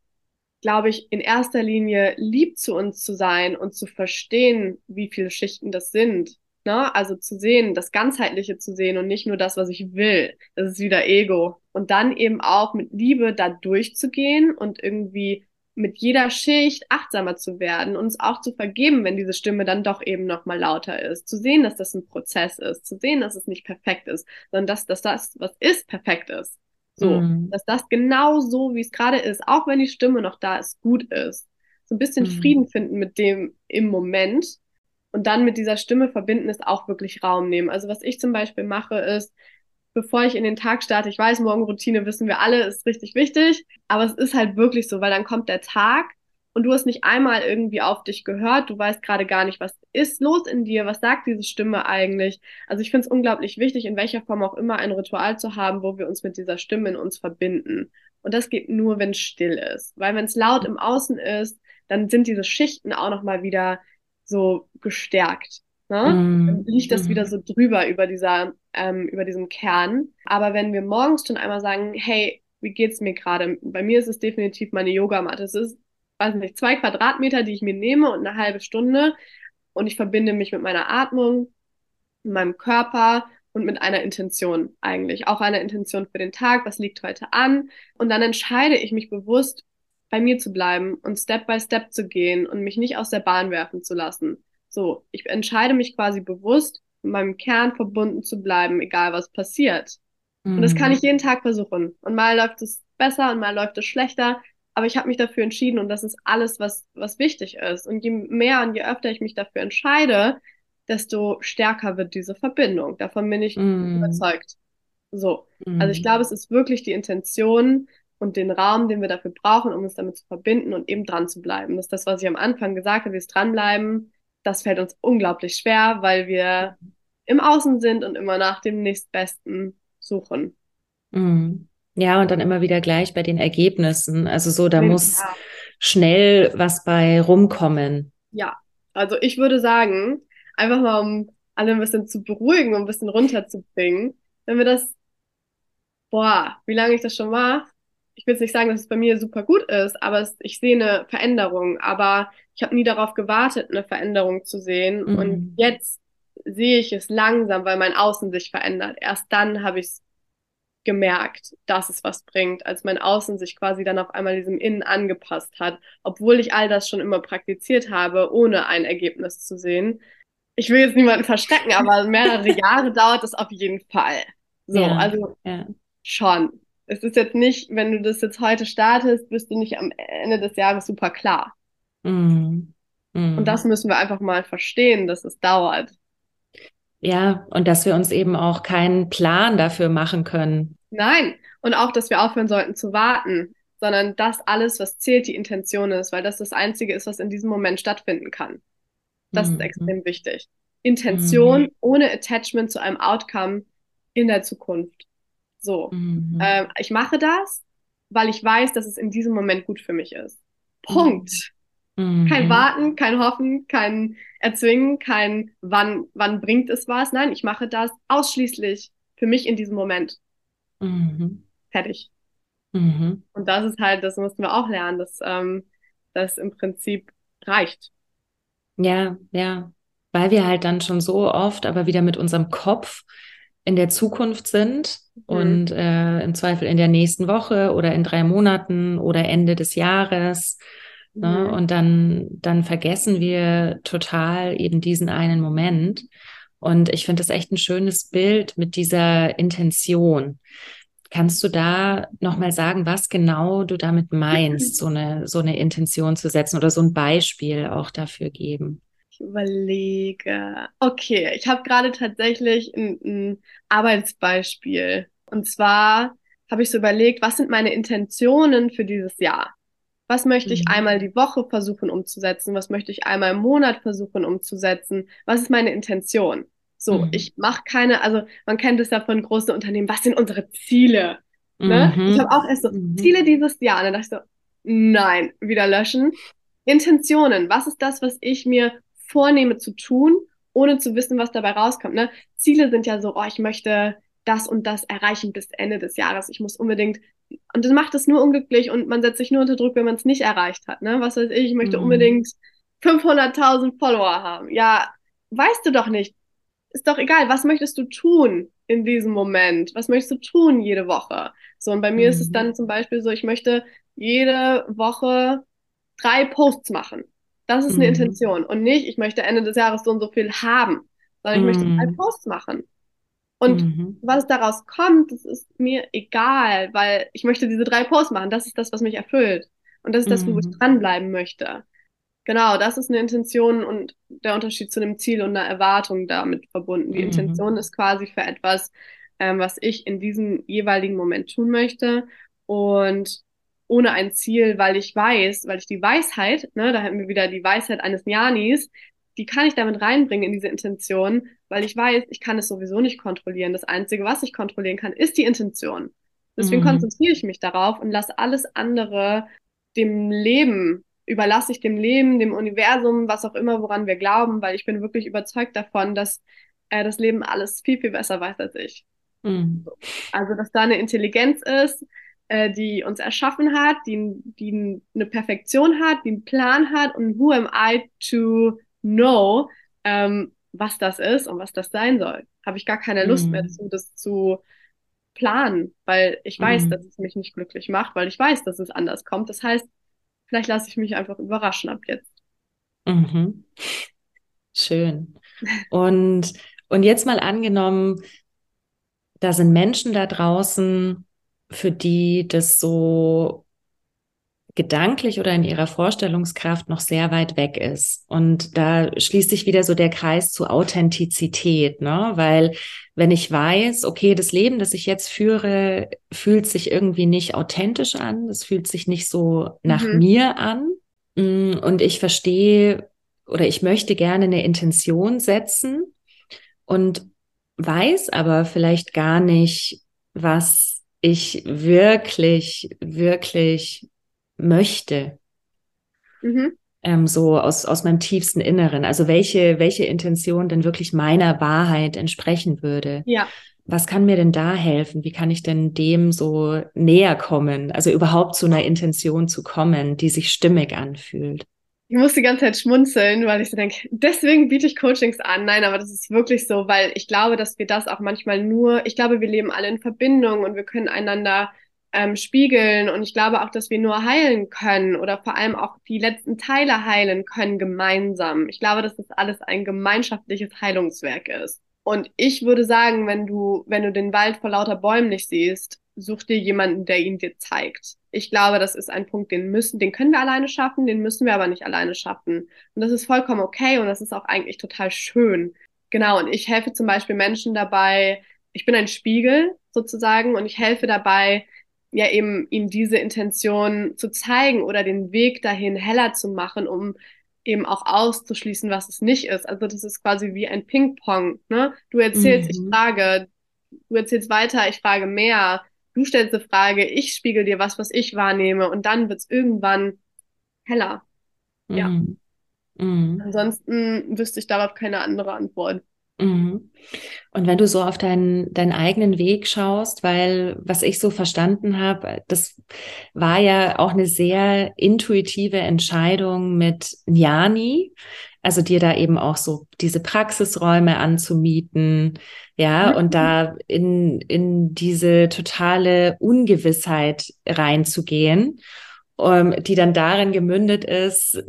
glaube ich, in erster Linie lieb zu uns zu sein und zu verstehen, wie viele Schichten das sind. Ne? Also zu sehen, das Ganzheitliche zu sehen und nicht nur das, was ich will. Das ist wieder Ego. Und dann eben auch mit Liebe da durchzugehen und irgendwie mit jeder Schicht achtsamer zu werden, uns auch zu vergeben, wenn diese Stimme dann doch eben noch mal lauter ist, zu sehen, dass das ein Prozess ist, zu sehen, dass es nicht perfekt ist, sondern dass, dass das, was ist, perfekt ist. So, mhm. dass das genau so, wie es gerade ist, auch wenn die Stimme noch da ist, gut ist. So ein bisschen mhm. Frieden finden mit dem im Moment Und dann mit dieser Stimme verbinden ist auch wirklich Raum nehmen. Also was ich zum Beispiel mache, ist, bevor ich in den Tag starte, ich weiß, Morgenroutine wissen wir alle, ist richtig wichtig, aber es ist halt wirklich so, weil dann kommt der Tag und du hast nicht einmal irgendwie auf dich gehört, du weißt gerade gar nicht, was ist los in dir, was sagt diese Stimme eigentlich. Also ich finde es unglaublich wichtig, in welcher Form auch immer ein Ritual zu haben, wo wir uns mit dieser Stimme in uns verbinden. Und das geht nur, wenn es still ist, weil wenn es laut im Außen ist, dann sind diese Schichten auch noch mal wieder so gestärkt. Ne? Mm. Dann liegt das mm. wieder so drüber über dieser, ähm, über diesem Kern. Aber wenn wir morgens schon einmal sagen, hey, wie geht's mir gerade? Bei mir ist es definitiv meine Yogamatte. Es ist, weiß nicht, zwei Quadratmeter, die ich mir nehme und eine halbe Stunde. Und ich verbinde mich mit meiner Atmung, mit meinem Körper und mit einer Intention eigentlich. Auch einer Intention für den Tag. Was liegt heute an? Und dann entscheide ich mich bewusst, bei mir zu bleiben und Step by Step zu gehen und mich nicht aus der Bahn werfen zu lassen. So, ich entscheide mich quasi bewusst, mit meinem Kern verbunden zu bleiben, egal was passiert. Mhm. Und das kann ich mhm. jeden Tag versuchen. Und mal läuft es besser und mal läuft es schlechter. Aber ich habe mich dafür entschieden und das ist alles, was, was wichtig ist. Und je mehr und je öfter ich mich dafür entscheide, desto stärker wird diese Verbindung. Davon bin ich mm. überzeugt. So. Mm. Also ich glaube, es ist wirklich die Intention und den Raum, den wir dafür brauchen, um uns damit zu verbinden und eben dran zu bleiben. Das ist das, was ich am Anfang gesagt habe, wir ist dranbleiben das fällt uns unglaublich schwer, weil wir im Außen sind und immer nach dem nächstbesten suchen. Mhm. Ja, und dann immer wieder gleich bei den Ergebnissen. Also so, da ja. muss schnell was bei rumkommen. Ja, also ich würde sagen, einfach mal um alle ein bisschen zu beruhigen und ein bisschen runterzubringen, wenn wir das, boah, wie lange ich das schon mache, ich will jetzt nicht sagen, dass es bei mir super gut ist, aber es, ich sehe eine Veränderung. Aber ich habe nie darauf gewartet, eine Veränderung zu sehen. Mhm. Und jetzt sehe ich es langsam, weil mein Außen sich verändert. Erst dann habe ich es gemerkt, dass es was bringt, als mein Außen sich quasi dann auf einmal diesem Innen angepasst hat, obwohl ich all das schon immer praktiziert habe, ohne ein Ergebnis zu sehen. Ich will jetzt niemanden verstecken, aber mehrere Jahre dauert das auf jeden Fall. So, ja, also ja. schon es ist jetzt nicht, wenn du das jetzt heute startest, bist du nicht am Ende des Jahres super klar. Mm. Mm. Und das müssen wir einfach mal verstehen, dass es dauert. Ja, und dass wir uns eben auch keinen Plan dafür machen können. Nein, und auch, dass wir aufhören sollten zu warten, sondern dass alles, was zählt, die Intention ist, weil das das Einzige ist, was in diesem Moment stattfinden kann. Das mm. ist extrem wichtig. Intention mm. ohne Attachment zu einem Outcome in der Zukunft. So, mhm. äh, ich mache das, weil ich weiß, dass es in diesem Moment gut für mich ist. Punkt. Mhm. Kein Warten, kein Hoffen, kein Erzwingen, kein wann, wann bringt es was. Nein, ich mache das ausschließlich für mich in diesem Moment. Mhm. Fertig. Mhm. Und das ist halt, das mussten wir auch lernen, dass ähm, das im Prinzip reicht. Ja, ja. Weil wir halt dann schon so oft aber wieder mit unserem Kopf in der Zukunft sind mhm. und äh, im Zweifel in der nächsten Woche oder in drei Monaten oder Ende des Jahres. Ne? Mhm. Und dann, dann vergessen wir total eben diesen einen Moment. Und ich finde das echt ein schönes Bild mit dieser Intention. Kannst du da nochmal sagen, was genau du damit meinst, so eine, so eine Intention zu setzen oder so ein Beispiel auch dafür geben? Ich überlege. Okay, ich habe gerade tatsächlich ein, ein Arbeitsbeispiel. Und zwar habe ich so überlegt, was sind meine Intentionen für dieses Jahr? Was möchte ich mhm. einmal die Woche versuchen umzusetzen? Was möchte ich einmal im Monat versuchen umzusetzen? Was ist meine Intention? So, mhm. ich mache keine, also man kennt es ja von großen Unternehmen, was sind unsere Ziele? Ne? Mhm. Ich habe auch erst so mhm. Ziele dieses Jahr. Und dann dachte ich so, nein, wieder löschen. Intentionen, was ist das, was ich mir vornehme zu tun, ohne zu wissen, was dabei rauskommt. Ne? Ziele sind ja so, oh, ich möchte das und das erreichen bis Ende des Jahres. Ich muss unbedingt, und das macht es nur unglücklich und man setzt sich nur unter Druck, wenn man es nicht erreicht hat. Ne? Was weiß ich, ich möchte mhm. unbedingt 500.000 Follower haben. Ja, weißt du doch nicht. Ist doch egal, was möchtest du tun in diesem Moment? Was möchtest du tun jede Woche? So, und bei mir mhm. ist es mhm. dann zum Beispiel so, ich möchte jede Woche drei Posts machen. Das ist eine mhm. Intention. Und nicht, ich möchte Ende des Jahres so und so viel haben, sondern ich mhm. möchte einen Post machen. Und mhm. was daraus kommt, das ist mir egal, weil ich möchte diese drei Posts machen. Das ist das, was mich erfüllt. Und das ist das, wo ich mhm. dranbleiben möchte. Genau, das ist eine Intention und der Unterschied zu einem Ziel und einer Erwartung damit verbunden. Die mhm. Intention ist quasi für etwas, ähm, was ich in diesem jeweiligen Moment tun möchte und ohne ein Ziel, weil ich weiß, weil ich die Weisheit, ne, da haben wir wieder die Weisheit eines Janis, die kann ich damit reinbringen in diese Intention, weil ich weiß, ich kann es sowieso nicht kontrollieren. Das Einzige, was ich kontrollieren kann, ist die Intention. Deswegen mhm. konzentriere ich mich darauf und lasse alles andere dem Leben überlasse ich dem Leben, dem Universum, was auch immer, woran wir glauben, weil ich bin wirklich überzeugt davon, dass äh, das Leben alles viel, viel besser weiß als ich. Mhm. Also, dass da eine Intelligenz ist, äh, die uns erschaffen hat, die, die eine Perfektion hat, die einen Plan hat und who am I to know, ähm, was das ist und was das sein soll. Habe ich gar keine Lust mhm. mehr dazu, das zu planen, weil ich weiß, mhm. dass es mich nicht glücklich macht, weil ich weiß, dass es anders kommt. Das heißt, vielleicht lasse ich mich einfach überraschen ab jetzt. Mhm. Schön. Und, und jetzt mal angenommen, da sind Menschen da draußen, für die das so gedanklich oder in ihrer Vorstellungskraft noch sehr weit weg ist. Und da schließt sich wieder so der Kreis zu Authentizität, ne? Weil wenn ich weiß, okay, das Leben, das ich jetzt führe, fühlt sich irgendwie nicht authentisch an, es fühlt sich nicht so nach mhm. mir an. Mm, und ich verstehe oder ich möchte gerne eine Intention setzen und weiß aber vielleicht gar nicht, was ich wirklich, wirklich möchte. Mhm. Ähm, so aus, aus meinem tiefsten Inneren. Also welche, welche Intention denn wirklich meiner Wahrheit entsprechen würde. Ja. Was kann mir denn da helfen? Wie kann ich denn dem so näher kommen? Also überhaupt zu einer Intention zu kommen, die sich stimmig anfühlt. Ich muss die ganze Zeit schmunzeln, weil ich so denke, deswegen biete ich Coachings an. Nein, aber das ist wirklich so, weil ich glaube, dass wir das auch manchmal nur, ich glaube, wir leben alle in Verbindung und wir können einander ähm, spiegeln. Und ich glaube auch, dass wir nur heilen können oder vor allem auch die letzten Teile heilen können gemeinsam. Ich glaube, dass das alles ein gemeinschaftliches Heilungswerk ist. Und ich würde sagen, wenn du, wenn du den Wald vor lauter Bäumen nicht siehst, such dir jemanden, der ihn dir zeigt. Ich glaube, das ist ein Punkt, den müssen, den können wir alleine schaffen, den müssen wir aber nicht alleine schaffen. Und das ist vollkommen okay und das ist auch eigentlich total schön. Genau. Und ich helfe zum Beispiel Menschen dabei, ich bin ein Spiegel sozusagen und ich helfe dabei, ja eben ihm diese Intention zu zeigen oder den Weg dahin heller zu machen, um eben auch auszuschließen, was es nicht ist. Also das ist quasi wie ein Ping-Pong. Ne? Du erzählst, mhm. ich frage, du erzählst weiter, ich frage mehr, du stellst eine Frage, ich spiegel dir was, was ich wahrnehme und dann wird es irgendwann heller. Ja. Mhm. Mhm. Ansonsten wüsste ich darauf keine andere Antwort. Mhm. Und wenn du so auf deinen, deinen eigenen Weg schaust, weil was ich so verstanden habe, das war ja auch eine sehr intuitive Entscheidung mit Jani, also dir da eben auch so diese Praxisräume anzumieten, ja, mhm. und da in, in diese totale Ungewissheit reinzugehen, um, ähm, die dann darin gemündet ist,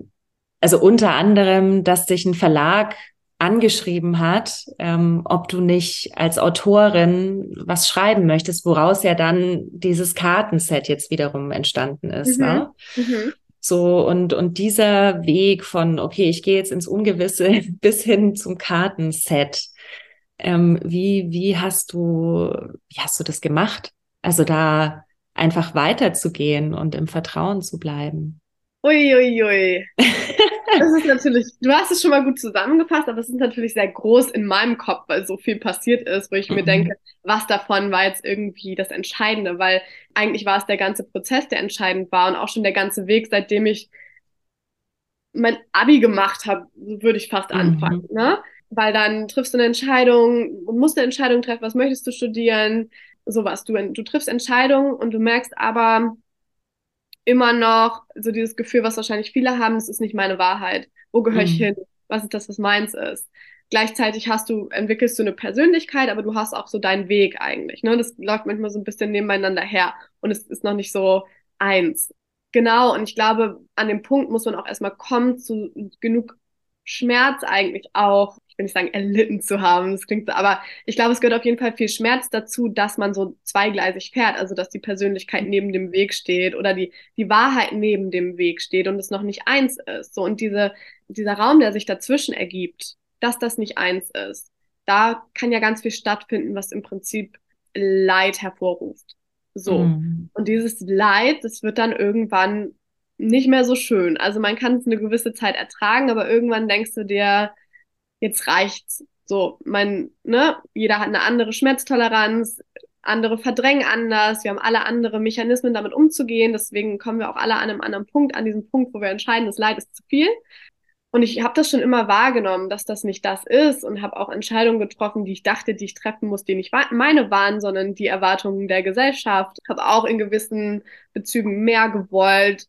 also unter anderem, dass sich ein Verlag angeschrieben hat, ähm, ob du nicht als Autorin was schreiben möchtest, woraus ja dann dieses Kartenset jetzt wiederum entstanden ist. Mhm. Ne? Mhm. So, und, und dieser Weg von, okay, ich gehe jetzt ins Ungewisse bis hin zum Kartenset. Ähm, wie, wie hast du, wie hast du das gemacht? Also da einfach weiterzugehen und im Vertrauen zu bleiben. Uiuiui. Ui, ui. Das ist natürlich, du hast es schon mal gut zusammengefasst, aber es ist natürlich sehr groß in meinem Kopf, weil so viel passiert ist, wo ich mhm. mir denke, was davon war jetzt irgendwie das Entscheidende, weil eigentlich war es der ganze Prozess, der entscheidend war und auch schon der ganze Weg, seitdem ich mein Abi gemacht habe, würde ich fast mhm. anfangen, ne? Weil dann triffst du eine Entscheidung und musst eine Entscheidung treffen, was möchtest du studieren, sowas. Du, du triffst Entscheidungen und du merkst aber, immer noch so dieses Gefühl, was wahrscheinlich viele haben, es ist nicht meine Wahrheit. Wo gehöre ich mhm. hin? Was ist das, was meins ist? Gleichzeitig hast du, entwickelst du eine Persönlichkeit, aber du hast auch so deinen Weg eigentlich. Ne? Das läuft manchmal so ein bisschen nebeneinander her und es ist noch nicht so eins. Genau, und ich glaube, an dem Punkt muss man auch erstmal kommen zu genug Schmerz eigentlich auch. Ich will nicht sagen, erlitten zu haben. Das klingt so, aber ich glaube, es gehört auf jeden Fall viel Schmerz dazu, dass man so zweigleisig fährt, also dass die Persönlichkeit neben dem Weg steht oder die, die Wahrheit neben dem Weg steht und es noch nicht eins ist. So, und diese, dieser Raum, der sich dazwischen ergibt, dass das nicht eins ist, da kann ja ganz viel stattfinden, was im Prinzip Leid hervorruft. So. Mhm. Und dieses Leid, das wird dann irgendwann nicht mehr so schön. Also man kann es eine gewisse Zeit ertragen, aber irgendwann denkst du dir, jetzt reicht's. So, mein, ne, jeder hat eine andere Schmerztoleranz, andere verdrängen anders, wir haben alle andere Mechanismen, damit umzugehen. Deswegen kommen wir auch alle an einem anderen Punkt, an diesem Punkt, wo wir entscheiden, das Leid ist zu viel. Und ich habe das schon immer wahrgenommen, dass das nicht das ist und habe auch Entscheidungen getroffen, die ich dachte, die ich treffen muss, die nicht meine waren, sondern die Erwartungen der Gesellschaft. Habe auch in gewissen Bezügen mehr gewollt,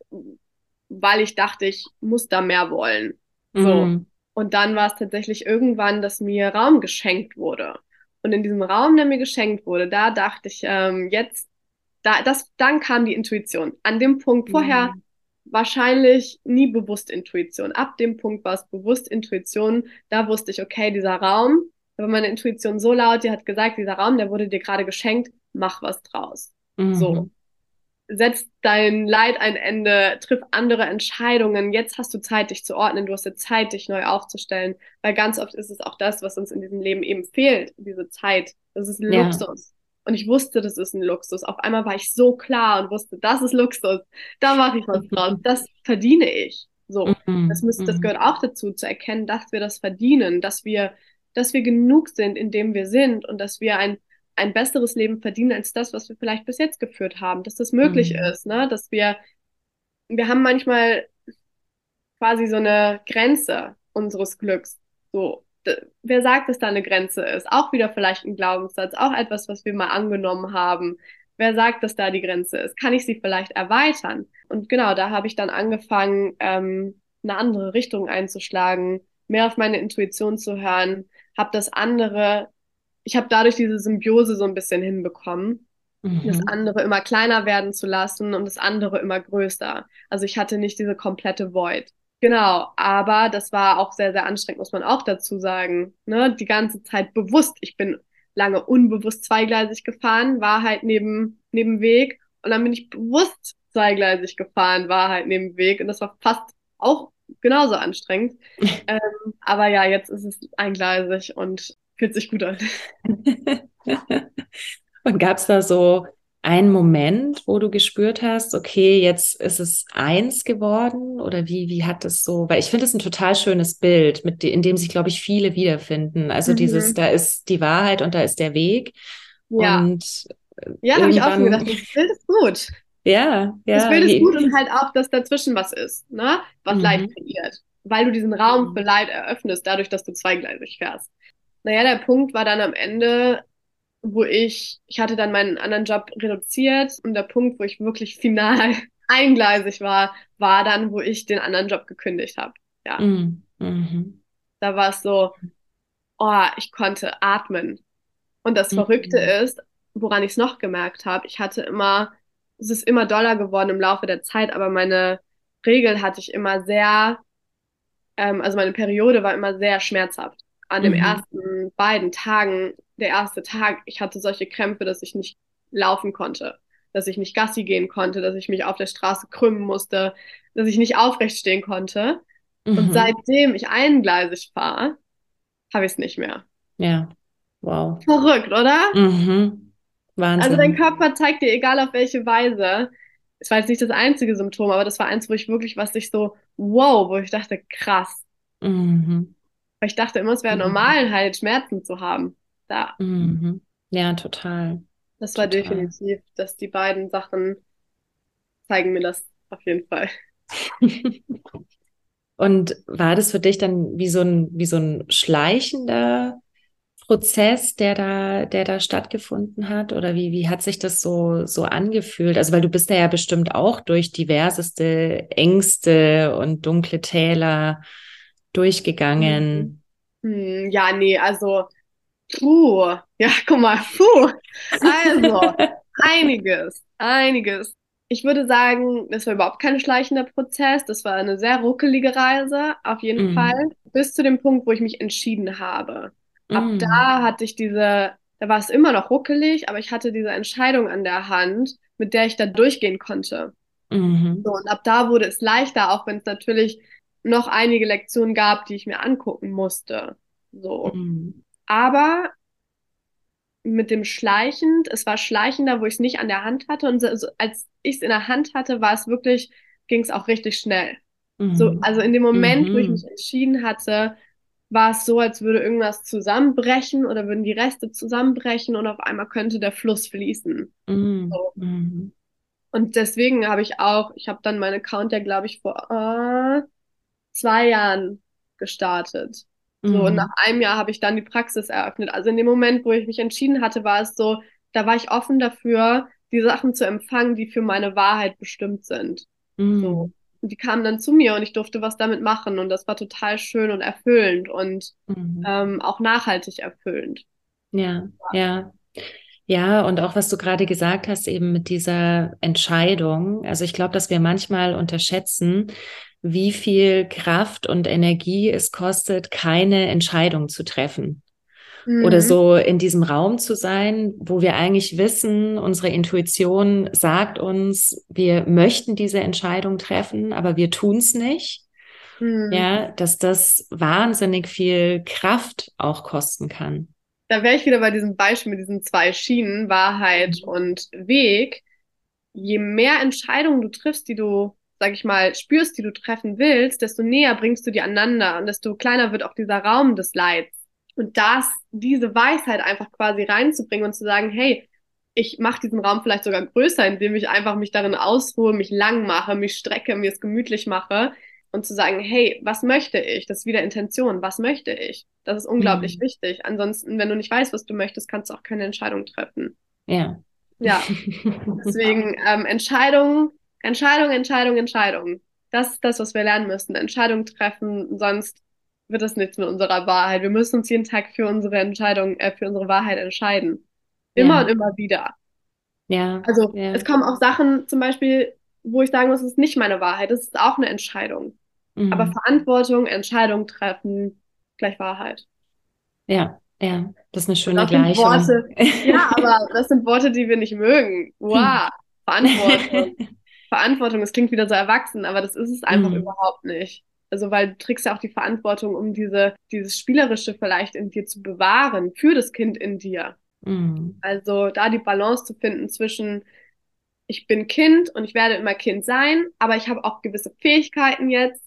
weil ich dachte, ich muss da mehr wollen. So. Mhm. Und dann war es tatsächlich irgendwann, dass mir Raum geschenkt wurde. Und in diesem Raum, der mir geschenkt wurde, da dachte ich, ähm, jetzt, da, das, dann kam die Intuition. An dem Punkt vorher mhm. wahrscheinlich nie bewusst Intuition. Ab dem Punkt war es bewusst Intuition. Da wusste ich, okay, dieser Raum, da war meine Intuition so laut, die hat gesagt, dieser Raum, der wurde dir gerade geschenkt, mach was draus. Mhm. So setz dein Leid ein Ende, triff andere Entscheidungen. Jetzt hast du Zeit, dich zu ordnen. Du hast jetzt Zeit, dich neu aufzustellen. Weil ganz oft ist es auch das, was uns in diesem Leben eben fehlt, diese Zeit. Das ist ja. Luxus. Und ich wusste, das ist ein Luxus. Auf einmal war ich so klar und wusste, das ist Luxus. Da mache ich was draus. Das verdiene ich. So. Mhm. Das müsste, das mhm. gehört auch dazu, zu erkennen, dass wir das verdienen, dass wir, dass wir genug sind, in dem wir sind und dass wir ein ein besseres Leben verdienen als das, was wir vielleicht bis jetzt geführt haben, dass das möglich mhm. ist, ne? Dass wir, wir haben manchmal quasi so eine Grenze unseres Glücks. So, wer sagt, dass da eine Grenze ist? Auch wieder vielleicht ein Glaubenssatz, auch etwas, was wir mal angenommen haben. Wer sagt, dass da die Grenze ist? Kann ich sie vielleicht erweitern? Und genau, da habe ich dann angefangen, ähm, eine andere Richtung einzuschlagen, mehr auf meine Intuition zu hören, habe das andere ich habe dadurch diese Symbiose so ein bisschen hinbekommen, mhm. das andere immer kleiner werden zu lassen und das andere immer größer. Also ich hatte nicht diese komplette Void. Genau, aber das war auch sehr, sehr anstrengend, muss man auch dazu sagen. Ne? Die ganze Zeit bewusst. Ich bin lange unbewusst zweigleisig gefahren, war halt neben, neben Weg. Und dann bin ich bewusst zweigleisig gefahren, war halt neben Weg. Und das war fast auch genauso anstrengend. ähm, aber ja, jetzt ist es eingleisig und Fühlt sich gut an. Und gab es da so einen Moment, wo du gespürt hast, okay, jetzt ist es eins geworden? Oder wie, wie hat es so? Weil ich finde es ein total schönes Bild, mit, in dem sich, glaube ich, viele wiederfinden. Also mhm. dieses, da ist die Wahrheit und da ist der Weg. Ja. Und ja, habe ich auch schon gedacht, das Bild ist gut. Ja, ja. Das Bild ist gut und halt auch, dass dazwischen was ist, ne? Was mhm. Leid kreiert. Weil du diesen Raum für Leid eröffnest, dadurch, dass du zweigleisig fährst. Naja, der Punkt war dann am Ende, wo ich, ich hatte dann meinen anderen Job reduziert und der Punkt, wo ich wirklich final eingleisig war, war dann, wo ich den anderen Job gekündigt habe. Ja. Mm, mhm. Da war es so, oh, ich konnte atmen. Und das mhm. Verrückte ist, woran ich es noch gemerkt habe, ich hatte immer, es ist immer doller geworden im Laufe der Zeit, aber meine Regel hatte ich immer sehr, ähm, also meine Periode war immer sehr schmerzhaft an den mhm. ersten beiden Tagen, der erste Tag, ich hatte solche Krämpfe, dass ich nicht laufen konnte, dass ich nicht Gassi gehen konnte, dass ich mich auf der Straße krümmen musste, dass ich nicht aufrecht stehen konnte. Mhm. Und seitdem ich eingleisig fahre, habe ich es nicht mehr. Ja, wow. Verrückt, oder? Mhm. Wahnsinn. Also dein Körper zeigt dir, egal auf welche Weise, es war jetzt nicht das einzige Symptom, aber das war eins, wo ich wirklich, was ich so, wow, wo ich dachte, krass. Mhm. Weil ich dachte immer, es wäre mhm. normal, halt Schmerzen zu haben. Da. Mhm. Ja, total. Das war total. definitiv, dass die beiden Sachen zeigen mir das auf jeden Fall. Und war das für dich dann wie so ein, wie so ein schleichender Prozess, der da, der da stattgefunden hat? Oder wie, wie hat sich das so, so angefühlt? Also, weil du bist da ja bestimmt auch durch diverseste Ängste und dunkle Täler durchgegangen? Hm, ja, nee, also, puh, ja, guck mal, puh. Also, einiges, einiges. Ich würde sagen, das war überhaupt kein schleichender Prozess. Das war eine sehr ruckelige Reise, auf jeden mhm. Fall. bis zu dem Punkt, wo ich mich entschieden habe. Ab mm. da hatte ich diese, da war es immer noch ruckelig, aber ich hatte diese Entscheidung an der Hand, mit der ich da durchgehen konnte. Mhm. So, und ab da wurde es leichter, auch wenn es natürlich noch einige Lektionen gab, die ich mir angucken musste. So. Mhm. Aber mit dem Schleichend, es war schleichender, wo ich es nicht an der Hand hatte. Und so, als ich es in der Hand hatte, war es wirklich, ging es auch richtig schnell. Mhm. So, also in dem Moment, mhm. wo ich mhm. mich entschieden hatte, war es so, als würde irgendwas zusammenbrechen oder würden die Reste zusammenbrechen und auf einmal könnte der Fluss fließen. Mhm. So. Mhm. Und deswegen habe ich auch, ich habe dann meinen Account ja, glaube ich, vor äh, zwei Jahren gestartet. So, mhm. und nach einem Jahr habe ich dann die Praxis eröffnet. Also in dem Moment, wo ich mich entschieden hatte, war es so, da war ich offen dafür, die Sachen zu empfangen, die für meine Wahrheit bestimmt sind. Mhm. So. Und die kamen dann zu mir und ich durfte was damit machen. Und das war total schön und erfüllend und mhm. ähm, auch nachhaltig erfüllend. Ja, ja. Ja, und auch was du gerade gesagt hast, eben mit dieser Entscheidung. Also ich glaube, dass wir manchmal unterschätzen, wie viel Kraft und Energie es kostet, keine Entscheidung zu treffen. Mhm. Oder so in diesem Raum zu sein, wo wir eigentlich wissen, unsere Intuition sagt uns, wir möchten diese Entscheidung treffen, aber wir tun es nicht. Mhm. Ja, dass das wahnsinnig viel Kraft auch kosten kann. Da wäre ich wieder bei diesem Beispiel mit diesen zwei Schienen, Wahrheit mhm. und Weg. Je mehr Entscheidungen du triffst, die du sag ich mal, spürst, die du treffen willst, desto näher bringst du die aneinander und desto kleiner wird auch dieser Raum des Leids. Und das, diese Weisheit einfach quasi reinzubringen und zu sagen, hey, ich mache diesen Raum vielleicht sogar größer, indem ich einfach mich darin ausruhe, mich lang mache, mich strecke, mir es gemütlich mache und zu sagen, hey, was möchte ich? Das ist wieder Intention. Was möchte ich? Das ist unglaublich mhm. wichtig. Ansonsten, wenn du nicht weißt, was du möchtest, kannst du auch keine Entscheidung treffen. Ja. Ja. Deswegen ähm, Entscheidungen Entscheidung, Entscheidung, Entscheidung. Das ist das, was wir lernen müssen. Entscheidung treffen, sonst wird es nichts mit unserer Wahrheit. Wir müssen uns jeden Tag für unsere Entscheidung, äh, für unsere Wahrheit entscheiden. Immer ja. und immer wieder. Ja. Also ja. es kommen auch Sachen, zum Beispiel, wo ich sagen muss, es ist nicht meine Wahrheit. Das ist auch eine Entscheidung. Mhm. Aber Verantwortung, Entscheidung treffen, gleich Wahrheit. Ja, ja, das ist eine schöne Gleichung. Worte, ja, aber das sind Worte, die wir nicht mögen. Wow, Verantwortung. Verantwortung, es klingt wieder so erwachsen, aber das ist es einfach mhm. überhaupt nicht. Also, weil du trägst ja auch die Verantwortung, um diese, dieses Spielerische vielleicht in dir zu bewahren, für das Kind in dir. Mhm. Also, da die Balance zu finden zwischen, ich bin Kind und ich werde immer Kind sein, aber ich habe auch gewisse Fähigkeiten jetzt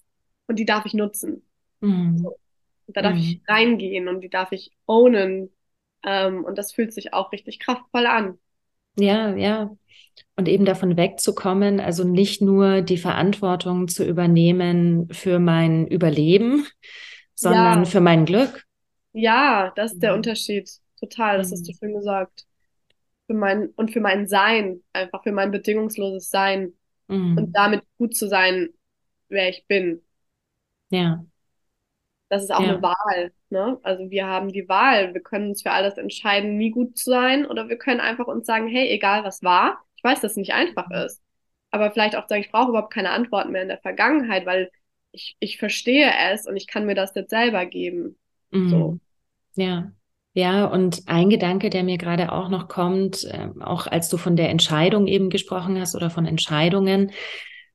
und die darf ich nutzen. Mhm. So. Und da darf ich mhm. reingehen und die darf ich ownen. Ähm, und das fühlt sich auch richtig kraftvoll an. Ja, ja. Und eben davon wegzukommen, also nicht nur die Verantwortung zu übernehmen für mein Überleben, sondern ja. für mein Glück. Ja, das ist der mhm. Unterschied. Total, das hast du mhm. schön gesagt. Für mein, und für mein Sein, einfach für mein bedingungsloses Sein. Mhm. Und damit gut zu sein, wer ich bin. Ja. Das ist auch ja. eine Wahl. Ne? Also wir haben die Wahl. Wir können uns für alles entscheiden, nie gut zu sein. Oder wir können einfach uns sagen, hey, egal was war, ich weiß, dass es nicht einfach mhm. ist. Aber vielleicht auch sagen, ich brauche überhaupt keine Antworten mehr in der Vergangenheit, weil ich, ich verstehe es und ich kann mir das jetzt selber geben. Mhm. So. Ja. Ja, und ein Gedanke, der mir gerade auch noch kommt, äh, auch als du von der Entscheidung eben gesprochen hast oder von Entscheidungen,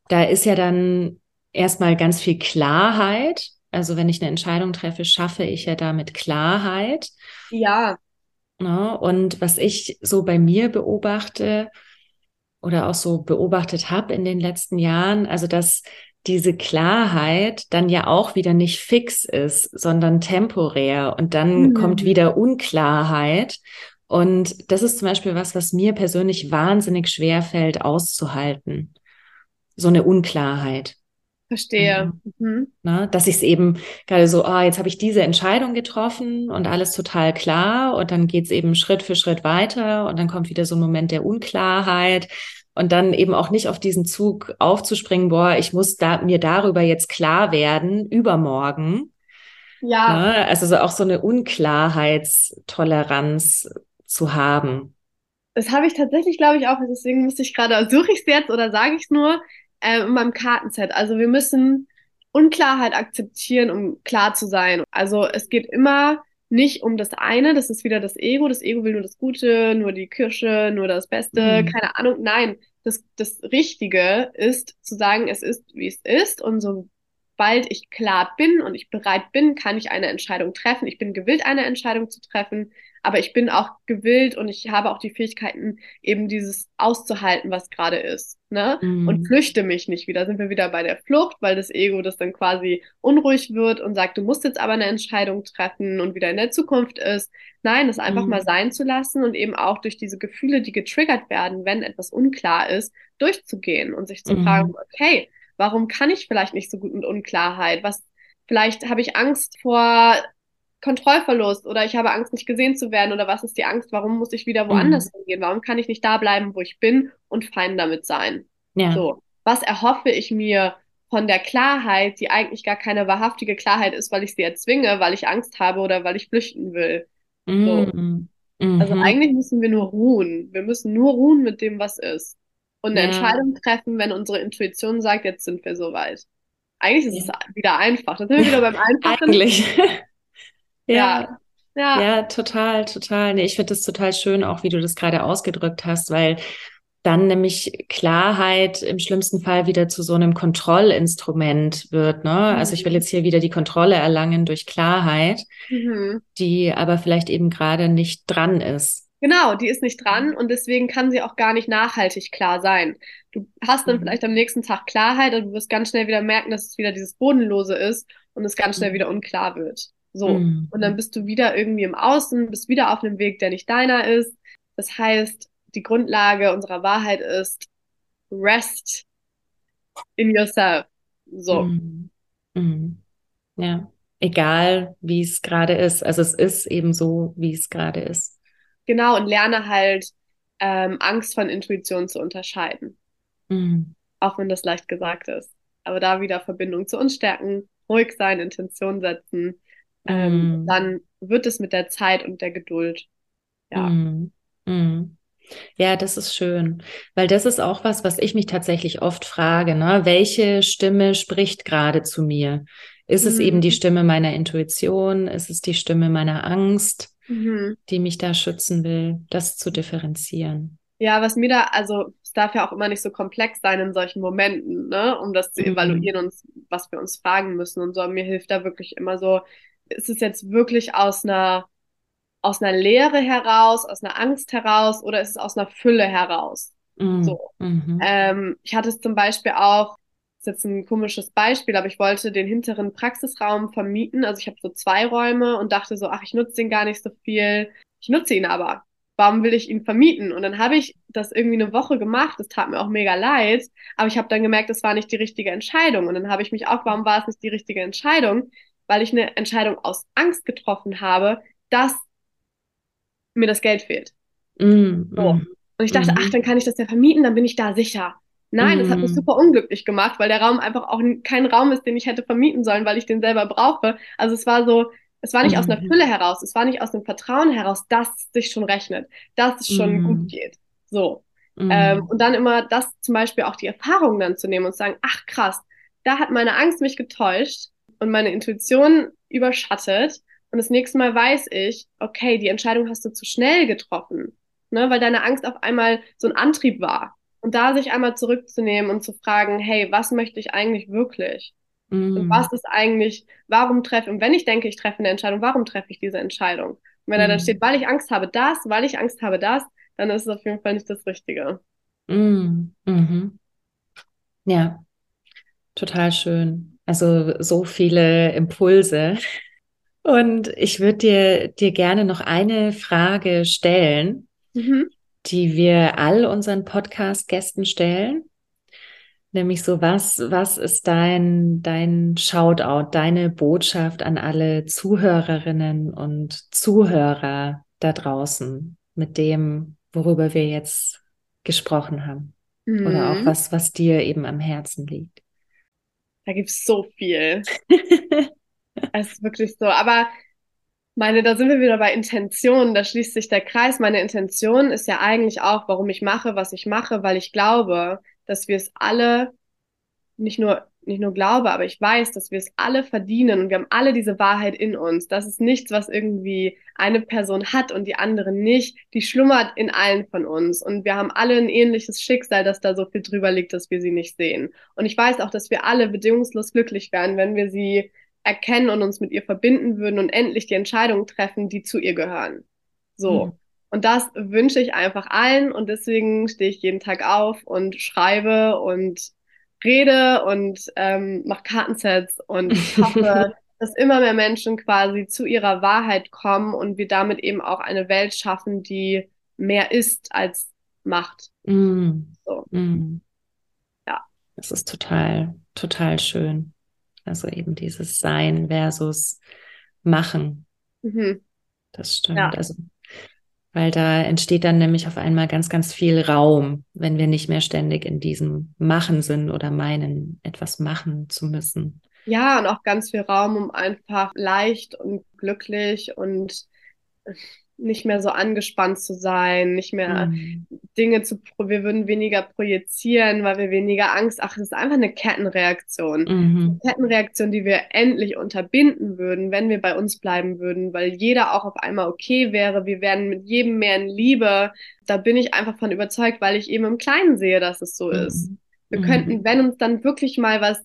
da ist ja dann erstmal ganz viel Klarheit. Also wenn ich eine Entscheidung treffe, schaffe ich ja damit Klarheit. Ja. ne? und was ich so bei mir beobachte, oder auch so beobachtet habe in den letzten Jahren, also dass diese Klarheit dann ja auch wieder nicht fix ist, sondern temporär und dann mhm. kommt wieder Unklarheit. Und das ist zum Beispiel was, was mir persönlich wahnsinnig schwer fällt auszuhalten. So eine Unklarheit. Verstehe. Mhm. Na, dass ich es eben gerade so, ah, jetzt habe ich diese Entscheidung getroffen und alles total klar und dann geht's eben Schritt für Schritt weiter und dann kommt wieder so ein Moment der Unklarheit und dann eben auch nicht auf diesen Zug aufzuspringen, boah, ich muss da, mir darüber jetzt klar werden, übermorgen. Ja. Na, also so auch so eine Unklarheitstoleranz zu haben. Das habe ich tatsächlich, glaube ich, auch. Deswegen müsste ich gerade, suche ich es jetzt oder sage ich es nur, äh, in meinem Kartenset. Also wir müssen Unklarheit akzeptieren, um klar zu sein. Also es geht immer nicht um das eine, das ist wieder das Ego. Das Ego will nur das Gute, nur die Kirsche, nur das Beste, mhm. keine Ahnung. Nein, das, das Richtige ist zu sagen, es ist, wie es ist. Und sobald ich klar bin und ich bereit bin, kann ich eine Entscheidung treffen. Ich bin gewillt, eine Entscheidung zu treffen aber ich bin auch gewillt und ich habe auch die Fähigkeiten, eben dieses auszuhalten, was gerade ist. Ne? Mhm. Und flüchte mich nicht wieder. Sind wir wieder bei der Flucht, weil das Ego das dann quasi unruhig wird und sagt, du musst jetzt aber eine Entscheidung treffen und wieder in der Zukunft ist. Nein, das einfach mhm. mal sein zu lassen und eben auch durch diese Gefühle, die getriggert werden, wenn etwas unklar ist, durchzugehen und sich zu mhm. fragen, okay, warum kann ich vielleicht nicht so gut mit Unklarheit? Was Vielleicht habe ich Angst vor Kontrollverlust oder ich habe Angst, nicht gesehen zu werden oder was ist die Angst? Warum muss ich wieder woanders mhm. hingehen? Warum kann ich nicht da bleiben, wo ich bin und fein damit sein? Ja. So, was erhoffe ich mir von der Klarheit, die eigentlich gar keine wahrhaftige Klarheit ist, weil ich sie erzwinge, weil ich Angst habe oder weil ich flüchten will? So. Mhm. Also mhm. eigentlich müssen wir nur ruhen. Wir müssen nur ruhen mit dem, was ist. Und eine ja. Entscheidung treffen, wenn unsere Intuition sagt, jetzt sind wir soweit. Eigentlich ist ja. es wieder einfach. Da sind wir wieder beim Einfachen. Eigentlich. Ja. Ja. ja, total, total. Nee, ich finde das total schön, auch wie du das gerade ausgedrückt hast, weil dann nämlich Klarheit im schlimmsten Fall wieder zu so einem Kontrollinstrument wird. Ne? Also ich will mhm. jetzt hier wieder die Kontrolle erlangen durch Klarheit, mhm. die aber vielleicht eben gerade nicht dran ist. Genau, die ist nicht dran und deswegen kann sie auch gar nicht nachhaltig klar sein. Du hast dann mhm. vielleicht am nächsten Tag Klarheit und du wirst ganz schnell wieder merken, dass es wieder dieses Bodenlose ist und es ganz schnell mhm. wieder unklar wird. So. Mhm. Und dann bist du wieder irgendwie im Außen, bist wieder auf einem Weg, der nicht deiner ist. Das heißt, die Grundlage unserer Wahrheit ist rest in yourself. So. Mhm. Mhm. Ja. Egal, wie es gerade ist. Also es ist eben so, wie es gerade ist. Genau, und lerne halt ähm, Angst von Intuition zu unterscheiden. Mhm. Auch wenn das leicht gesagt ist. Aber da wieder Verbindung zu uns stärken, ruhig sein, Intention setzen, ähm, mm. dann wird es mit der Zeit und der Geduld. Ja. Mm. Mm. Ja, das ist schön, weil das ist auch was, was ich mich tatsächlich oft frage. Ne? Welche Stimme spricht gerade zu mir? Ist es eben die mhm. Stimme meiner Intuition? Ist es die Stimme meiner Angst, mhm. die mich da schützen will? Das zu differenzieren. Ja, was mir da, also es darf ja auch immer nicht so komplex sein in solchen Momenten, ne, um das zu mhm. evaluieren und was wir uns fragen müssen und so. Mir hilft da wirklich immer so, ist es jetzt wirklich aus einer, aus einer Leere heraus, aus einer Angst heraus oder ist es aus einer Fülle heraus? Mhm. So. Mhm. Ähm, ich hatte es zum Beispiel auch, ist jetzt ein komisches Beispiel, aber ich wollte den hinteren Praxisraum vermieten. Also ich habe so zwei Räume und dachte so, ach, ich nutze den gar nicht so viel. Ich nutze ihn aber. Warum will ich ihn vermieten? Und dann habe ich das irgendwie eine Woche gemacht. Das tat mir auch mega leid. Aber ich habe dann gemerkt, das war nicht die richtige Entscheidung. Und dann habe ich mich auch, warum war es nicht die richtige Entscheidung? weil ich eine Entscheidung aus Angst getroffen habe, dass mir das Geld fehlt. Mm, so. Mm, und ich dachte, mm. ach, dann kann ich das ja vermieten, dann bin ich da sicher. Nein, das hat mich mm. super unglücklich gemacht, weil der Raum einfach auch kein Raum ist, den ich hätte vermieten sollen, weil ich den selber brauche. Also es war so, es war nicht aus einer mm. Fülle heraus, es war nicht aus dem Vertrauen heraus, dass es sich schon rechnet, dass es schon gut geht. So. Ähm, und dann immer das zum Beispiel auch die Erfahrung dann zu nehmen und zu sagen, ach krass, da hat meine Angst mich getäuscht und meine Intuition überschattet. Und das nächste Mal weiß ich, okay, die Entscheidung hast du zu schnell getroffen, ne, weil deine Angst auf einmal so ein Antrieb war. Und da sich einmal zurückzunehmen und zu fragen, hey, was möchte ich eigentlich wirklich? Mm. Und was ist eigentlich, warum treffe, und wenn ich denke, ich treffe eine Entscheidung, warum treffe ich diese Entscheidung? Und wenn mm. da dann steht, weil ich Angst habe das, weil ich Angst habe das, dann ist es auf jeden Fall nicht das Richtige. Mm. Mhm. Ja, total schön. Also so viele Impulse. Und ich würde dir, dir gerne noch eine Frage stellen, mhm. Die wir all unseren Podcast-Gästen stellen. Nämlich so, was, was ist dein, dein Shoutout, deine Botschaft an alle Zuhörerinnen und Zuhörer da draußen mit dem, worüber wir jetzt gesprochen haben? Mhm. Oder auch mhm. was, was dir eben am Herzen liegt? Da gibt's so viel. es ist wirklich so. Aber meine, da sind wir wieder bei Intention, da schließt sich der Kreis. Meine Intention ist ja eigentlich auch, warum ich mache, was ich mache, weil ich glaube, dass wir es alle nicht nur nicht nur glaube, aber ich weiß, dass wir es alle verdienen und wir haben alle diese Wahrheit in uns. Das ist nichts, was irgendwie eine Person hat und die andere nicht. Die schlummert in allen von uns und wir haben alle ein ähnliches Schicksal, dass da so viel drüber liegt, dass wir sie nicht sehen. Und ich weiß auch, dass wir alle bedingungslos glücklich wären, wenn wir sie erkennen und uns mit ihr verbinden würden und endlich die Entscheidungen treffen, die zu ihr gehören. So. Mhm. Und das wünsche ich einfach allen und deswegen stehe ich jeden Tag auf und schreibe und rede und ähm, mache Kartensets und ich hoffe, dass immer mehr Menschen quasi zu ihrer Wahrheit kommen und wir damit eben auch eine Welt schaffen, die mehr ist als Macht. Mm. So. Mm. Ja. Das ist total, total schön. Also eben dieses Sein versus Machen. Mhm. Das stimmt. Ja. Also weil da entsteht dann nämlich auf einmal ganz, ganz viel Raum, wenn wir nicht mehr ständig in diesem Machen sind oder meinen, etwas machen zu müssen. Ja, und auch ganz viel Raum, um einfach leicht und glücklich und nicht mehr so angespannt zu sein, nicht mehr mhm. Dinge zu, wir würden weniger projizieren, weil wir weniger Angst, ach, das ist einfach eine Kettenreaktion. Mhm. Eine Kettenreaktion, die wir endlich unterbinden würden, wenn wir bei uns bleiben würden, weil jeder auch auf einmal okay wäre, wir wären mit jedem mehr in Liebe. Da bin ich einfach von überzeugt, weil ich eben im Kleinen sehe, dass es so mhm. ist. Wir könnten, mhm. wenn uns dann wirklich mal was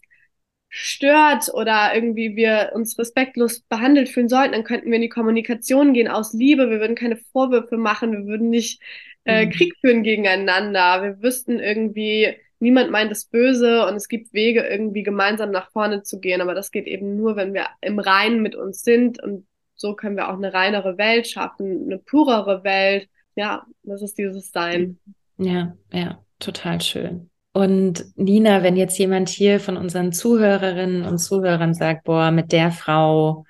stört oder irgendwie wir uns respektlos behandelt fühlen sollten, dann könnten wir in die Kommunikation gehen aus Liebe. Wir würden keine Vorwürfe machen, wir würden nicht äh, mhm. Krieg führen gegeneinander. Wir wüssten irgendwie, niemand meint es böse und es gibt Wege, irgendwie gemeinsam nach vorne zu gehen. Aber das geht eben nur, wenn wir im Reinen mit uns sind und so können wir auch eine reinere Welt schaffen, eine purere Welt. Ja, das ist dieses Sein. Ja, ja, total schön. Und Nina, wenn jetzt jemand hier von unseren Zuhörerinnen und Zuhörern sagt, boah, mit der Frau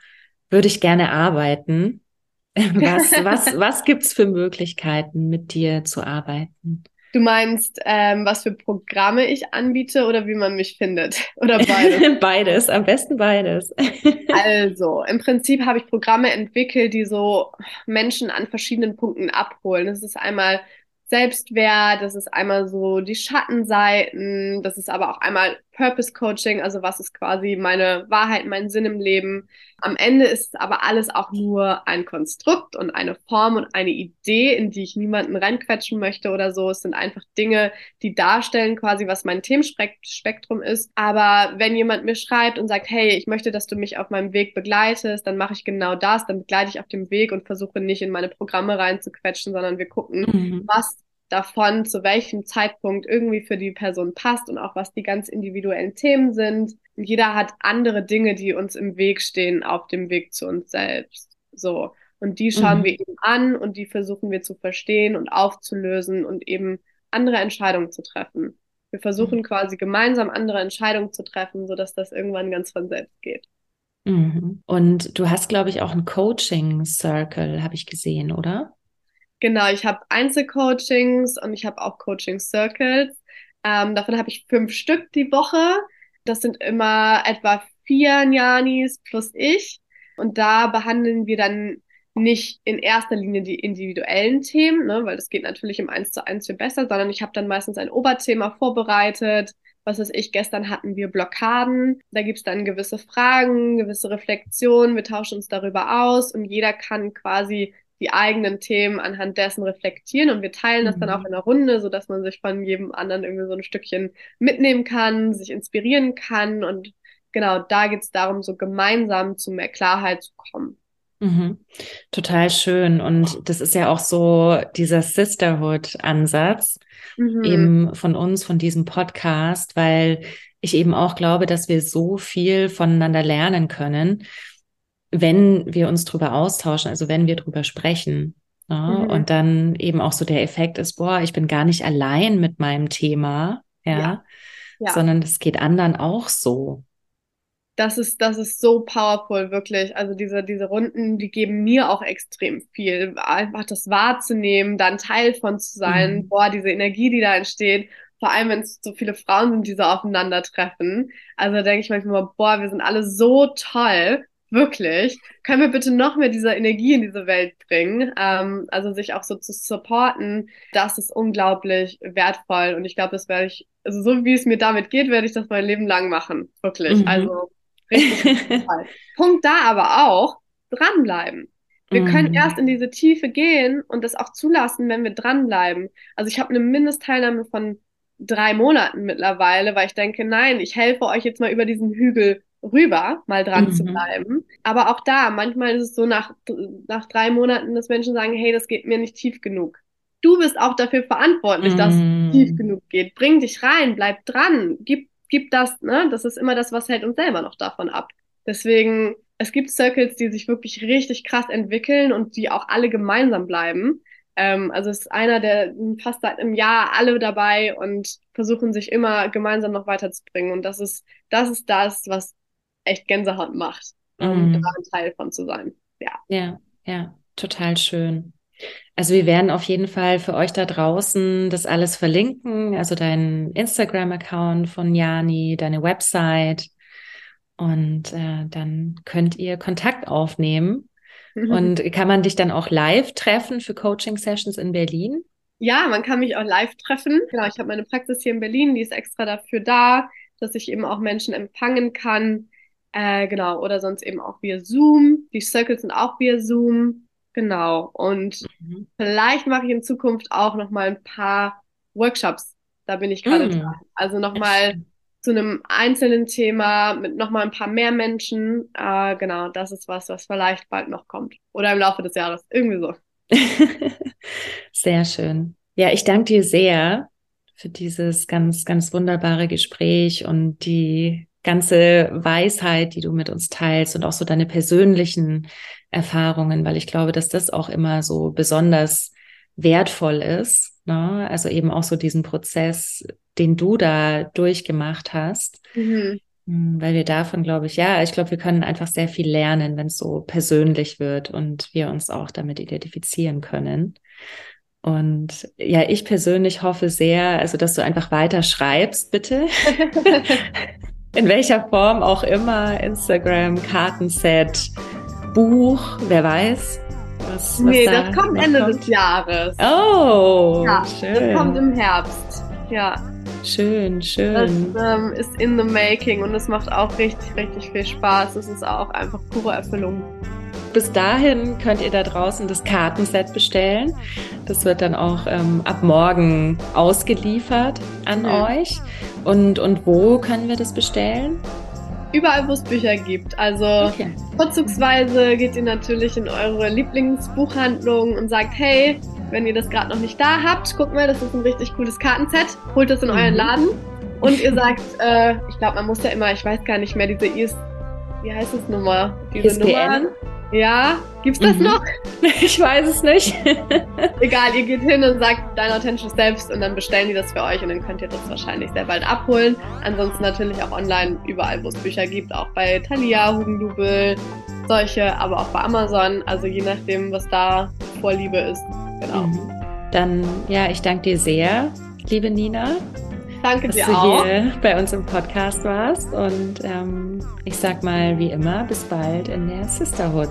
würde ich gerne arbeiten, was, was, was gibt's für Möglichkeiten, mit dir zu arbeiten? Du meinst, ähm, was für Programme ich anbiete oder wie man mich findet? Oder beides? beides, am besten beides. also, im Prinzip habe ich Programme entwickelt, die so Menschen an verschiedenen Punkten abholen. Das ist einmal Selbstwert, das ist einmal so die Schattenseiten, das ist aber auch einmal Purpose Coaching, also was ist quasi meine Wahrheit, mein Sinn im Leben. Am Ende ist aber alles auch nur ein Konstrukt und eine Form und eine Idee, in die ich niemanden reinquetschen möchte oder so. Es sind einfach Dinge, die darstellen quasi, was mein Themenspektrum ist. Aber wenn jemand mir schreibt und sagt, hey, ich möchte, dass du mich auf meinem Weg begleitest, dann mache ich genau das, dann begleite ich auf dem Weg und versuche nicht in meine Programme reinzuquetschen, sondern wir gucken, mhm. was davon, zu welchem Zeitpunkt irgendwie für die Person passt und auch was die ganz individuellen Themen sind. Und jeder hat andere Dinge, die uns im Weg stehen auf dem Weg zu uns selbst. So. Und die schauen mhm. wir eben an und die versuchen wir zu verstehen und aufzulösen und eben andere Entscheidungen zu treffen. Wir versuchen mhm. quasi gemeinsam andere Entscheidungen zu treffen, sodass das irgendwann ganz von selbst geht. Mhm. Und du hast, glaube ich, auch einen Coaching-Circle, habe ich gesehen, oder? Genau, ich habe Einzelcoachings und ich habe auch Coaching-Circles. Ähm, davon habe ich fünf Stück die Woche. Das sind immer etwa vier Nyanis plus ich. Und da behandeln wir dann nicht in erster Linie die individuellen Themen, ne, weil das geht natürlich im Eins zu eins viel besser, sondern ich habe dann meistens ein Oberthema vorbereitet. Was weiß ich, gestern hatten wir Blockaden. Da gibt's dann gewisse Fragen, gewisse Reflexionen. Wir tauschen uns darüber aus und jeder kann quasi die eigenen Themen anhand dessen reflektieren und wir teilen das mhm. dann auch in der Runde, so dass man sich von jedem anderen irgendwie so ein Stückchen mitnehmen kann, sich inspirieren kann und genau da geht es darum, so gemeinsam zu mehr Klarheit zu kommen. Mhm. Total schön. Und das ist ja auch so dieser Sisterhood-Ansatz mhm. eben von uns, von diesem Podcast, weil ich eben auch glaube, dass wir so viel voneinander lernen können wenn wir uns drüber austauschen, also wenn wir drüber sprechen. Ja, mhm. Und dann eben auch so der Effekt ist, boah, ich bin gar nicht allein mit meinem Thema, ja, ja. ja. sondern es geht anderen auch so. Das ist, das ist so powerful, wirklich. Also diese, diese Runden, die geben mir auch extrem viel. Einfach das wahrzunehmen, dann Teil von zu sein, mhm. boah, diese Energie, die da entsteht. Vor allem, wenn es so viele Frauen sind, die so aufeinandertreffen. Also denke ich manchmal, boah, wir sind alle so toll Wirklich. Können wir bitte noch mehr dieser Energie in diese Welt bringen? Ähm, also sich auch so zu supporten, das ist unglaublich wertvoll. Und ich glaube, das werde ich, also so wie es mir damit geht, werde ich das mein Leben lang machen. Wirklich. Mhm. Also richtig. Punkt da aber auch, dranbleiben. Wir mhm. können erst in diese Tiefe gehen und das auch zulassen, wenn wir dranbleiben. Also ich habe eine Mindestteilnahme von drei Monaten mittlerweile, weil ich denke, nein, ich helfe euch jetzt mal über diesen Hügel rüber, mal dran mhm. zu bleiben. Aber auch da, manchmal ist es so nach, nach drei Monaten, dass Menschen sagen, hey, das geht mir nicht tief genug. Du bist auch dafür verantwortlich, mhm. dass es tief genug geht. Bring dich rein, bleib dran, gib, gib das, ne? Das ist immer das, was hält uns selber noch davon ab. Deswegen, es gibt Circles, die sich wirklich richtig krass entwickeln und die auch alle gemeinsam bleiben. Ähm, also es ist einer, der fast seit einem Jahr alle dabei und versuchen sich immer gemeinsam noch weiterzubringen. Und das ist, das ist das, was echt Gänsehaut macht, um mm. da ein Teil von zu sein. Ja. Ja, ja, total schön. Also wir werden auf jeden Fall für euch da draußen das alles verlinken, also deinen Instagram-Account von Jani, deine Website und äh, dann könnt ihr Kontakt aufnehmen Mhm. Und kann man dich dann auch live treffen für Coaching-Sessions in Berlin? Ja, man kann mich auch live treffen. Genau, ich habe meine Praxis hier in Berlin, die ist extra dafür da, dass ich eben auch Menschen empfangen kann. Äh, genau, oder sonst eben auch via Zoom. Die Circles sind auch via Zoom. Genau. Und mhm. vielleicht mache ich in Zukunft auch noch mal ein paar Workshops. Da bin ich gerade mhm. dran. Also noch mal zu einem einzelnen Thema mit nochmal ein paar mehr Menschen. Äh, genau, das ist was, was vielleicht bald noch kommt. Oder im Laufe des Jahres. Irgendwie so. sehr schön. Ja, ich danke dir sehr für dieses ganz, ganz wunderbare Gespräch und die ganze Weisheit, die du mit uns teilst und auch so deine persönlichen Erfahrungen, weil ich glaube, dass das auch immer so besonders wertvoll ist. Ne? Also eben auch so diesen Prozess den du da durchgemacht hast. Mhm. Hm, weil wir davon, glaube ich, ja, ich glaube, wir können einfach sehr viel lernen, wenn es so persönlich wird und wir uns auch damit identifizieren können. Und ja, ich persönlich hoffe sehr, also dass du einfach weiter schreibst, bitte. In welcher Form auch immer, Instagram, Kartenset, Buch, wer weiß. Was, was nee, da das kommt Ende kommt. des Jahres. Oh, ja, schön. Das kommt im Herbst. Ja. Schön, schön. Das ähm, ist in the making und es macht auch richtig, richtig viel Spaß. Es ist auch einfach pure Erfüllung. Bis dahin könnt ihr da draußen das Kartenset bestellen. Das wird dann auch ähm, ab morgen ausgeliefert an mhm. euch. Und, und wo können wir das bestellen? Überall, wo es Bücher gibt. Also okay. vorzugsweise geht ihr natürlich in eure Lieblingsbuchhandlung und sagt, hey, wenn ihr das gerade noch nicht da habt, guckt mal, das ist ein richtig cooles Kartenset. Holt das in mhm. euren Laden. Und ihr sagt, äh, ich glaube, man muss ja immer, ich weiß gar nicht mehr, diese IS, wie heißt es Nummer? Diese ISBN? Nummer. Ja, gibt's das mhm. noch? Ich weiß es nicht. Egal, ihr geht hin und sagt dein authentisches Selbst und dann bestellen die das für euch und dann könnt ihr das wahrscheinlich sehr bald abholen. Ansonsten natürlich auch online, überall, wo es Bücher gibt, auch bei Thalia, Hugendubel, solche, aber auch bei Amazon. Also je nachdem, was da Vorliebe ist. Genau. Mhm. Dann, ja, ich danke dir sehr, liebe Nina. Danke dass dir du auch. hier bei uns im Podcast warst. Und ähm, ich sag mal, wie immer, bis bald in der Sisterhood.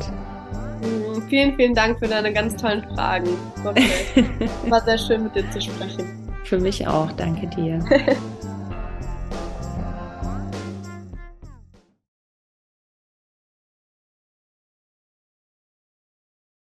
Mhm, vielen, vielen Dank für deine ganz tollen Fragen. War sehr schön, mit dir zu sprechen. Für mich auch. Danke dir.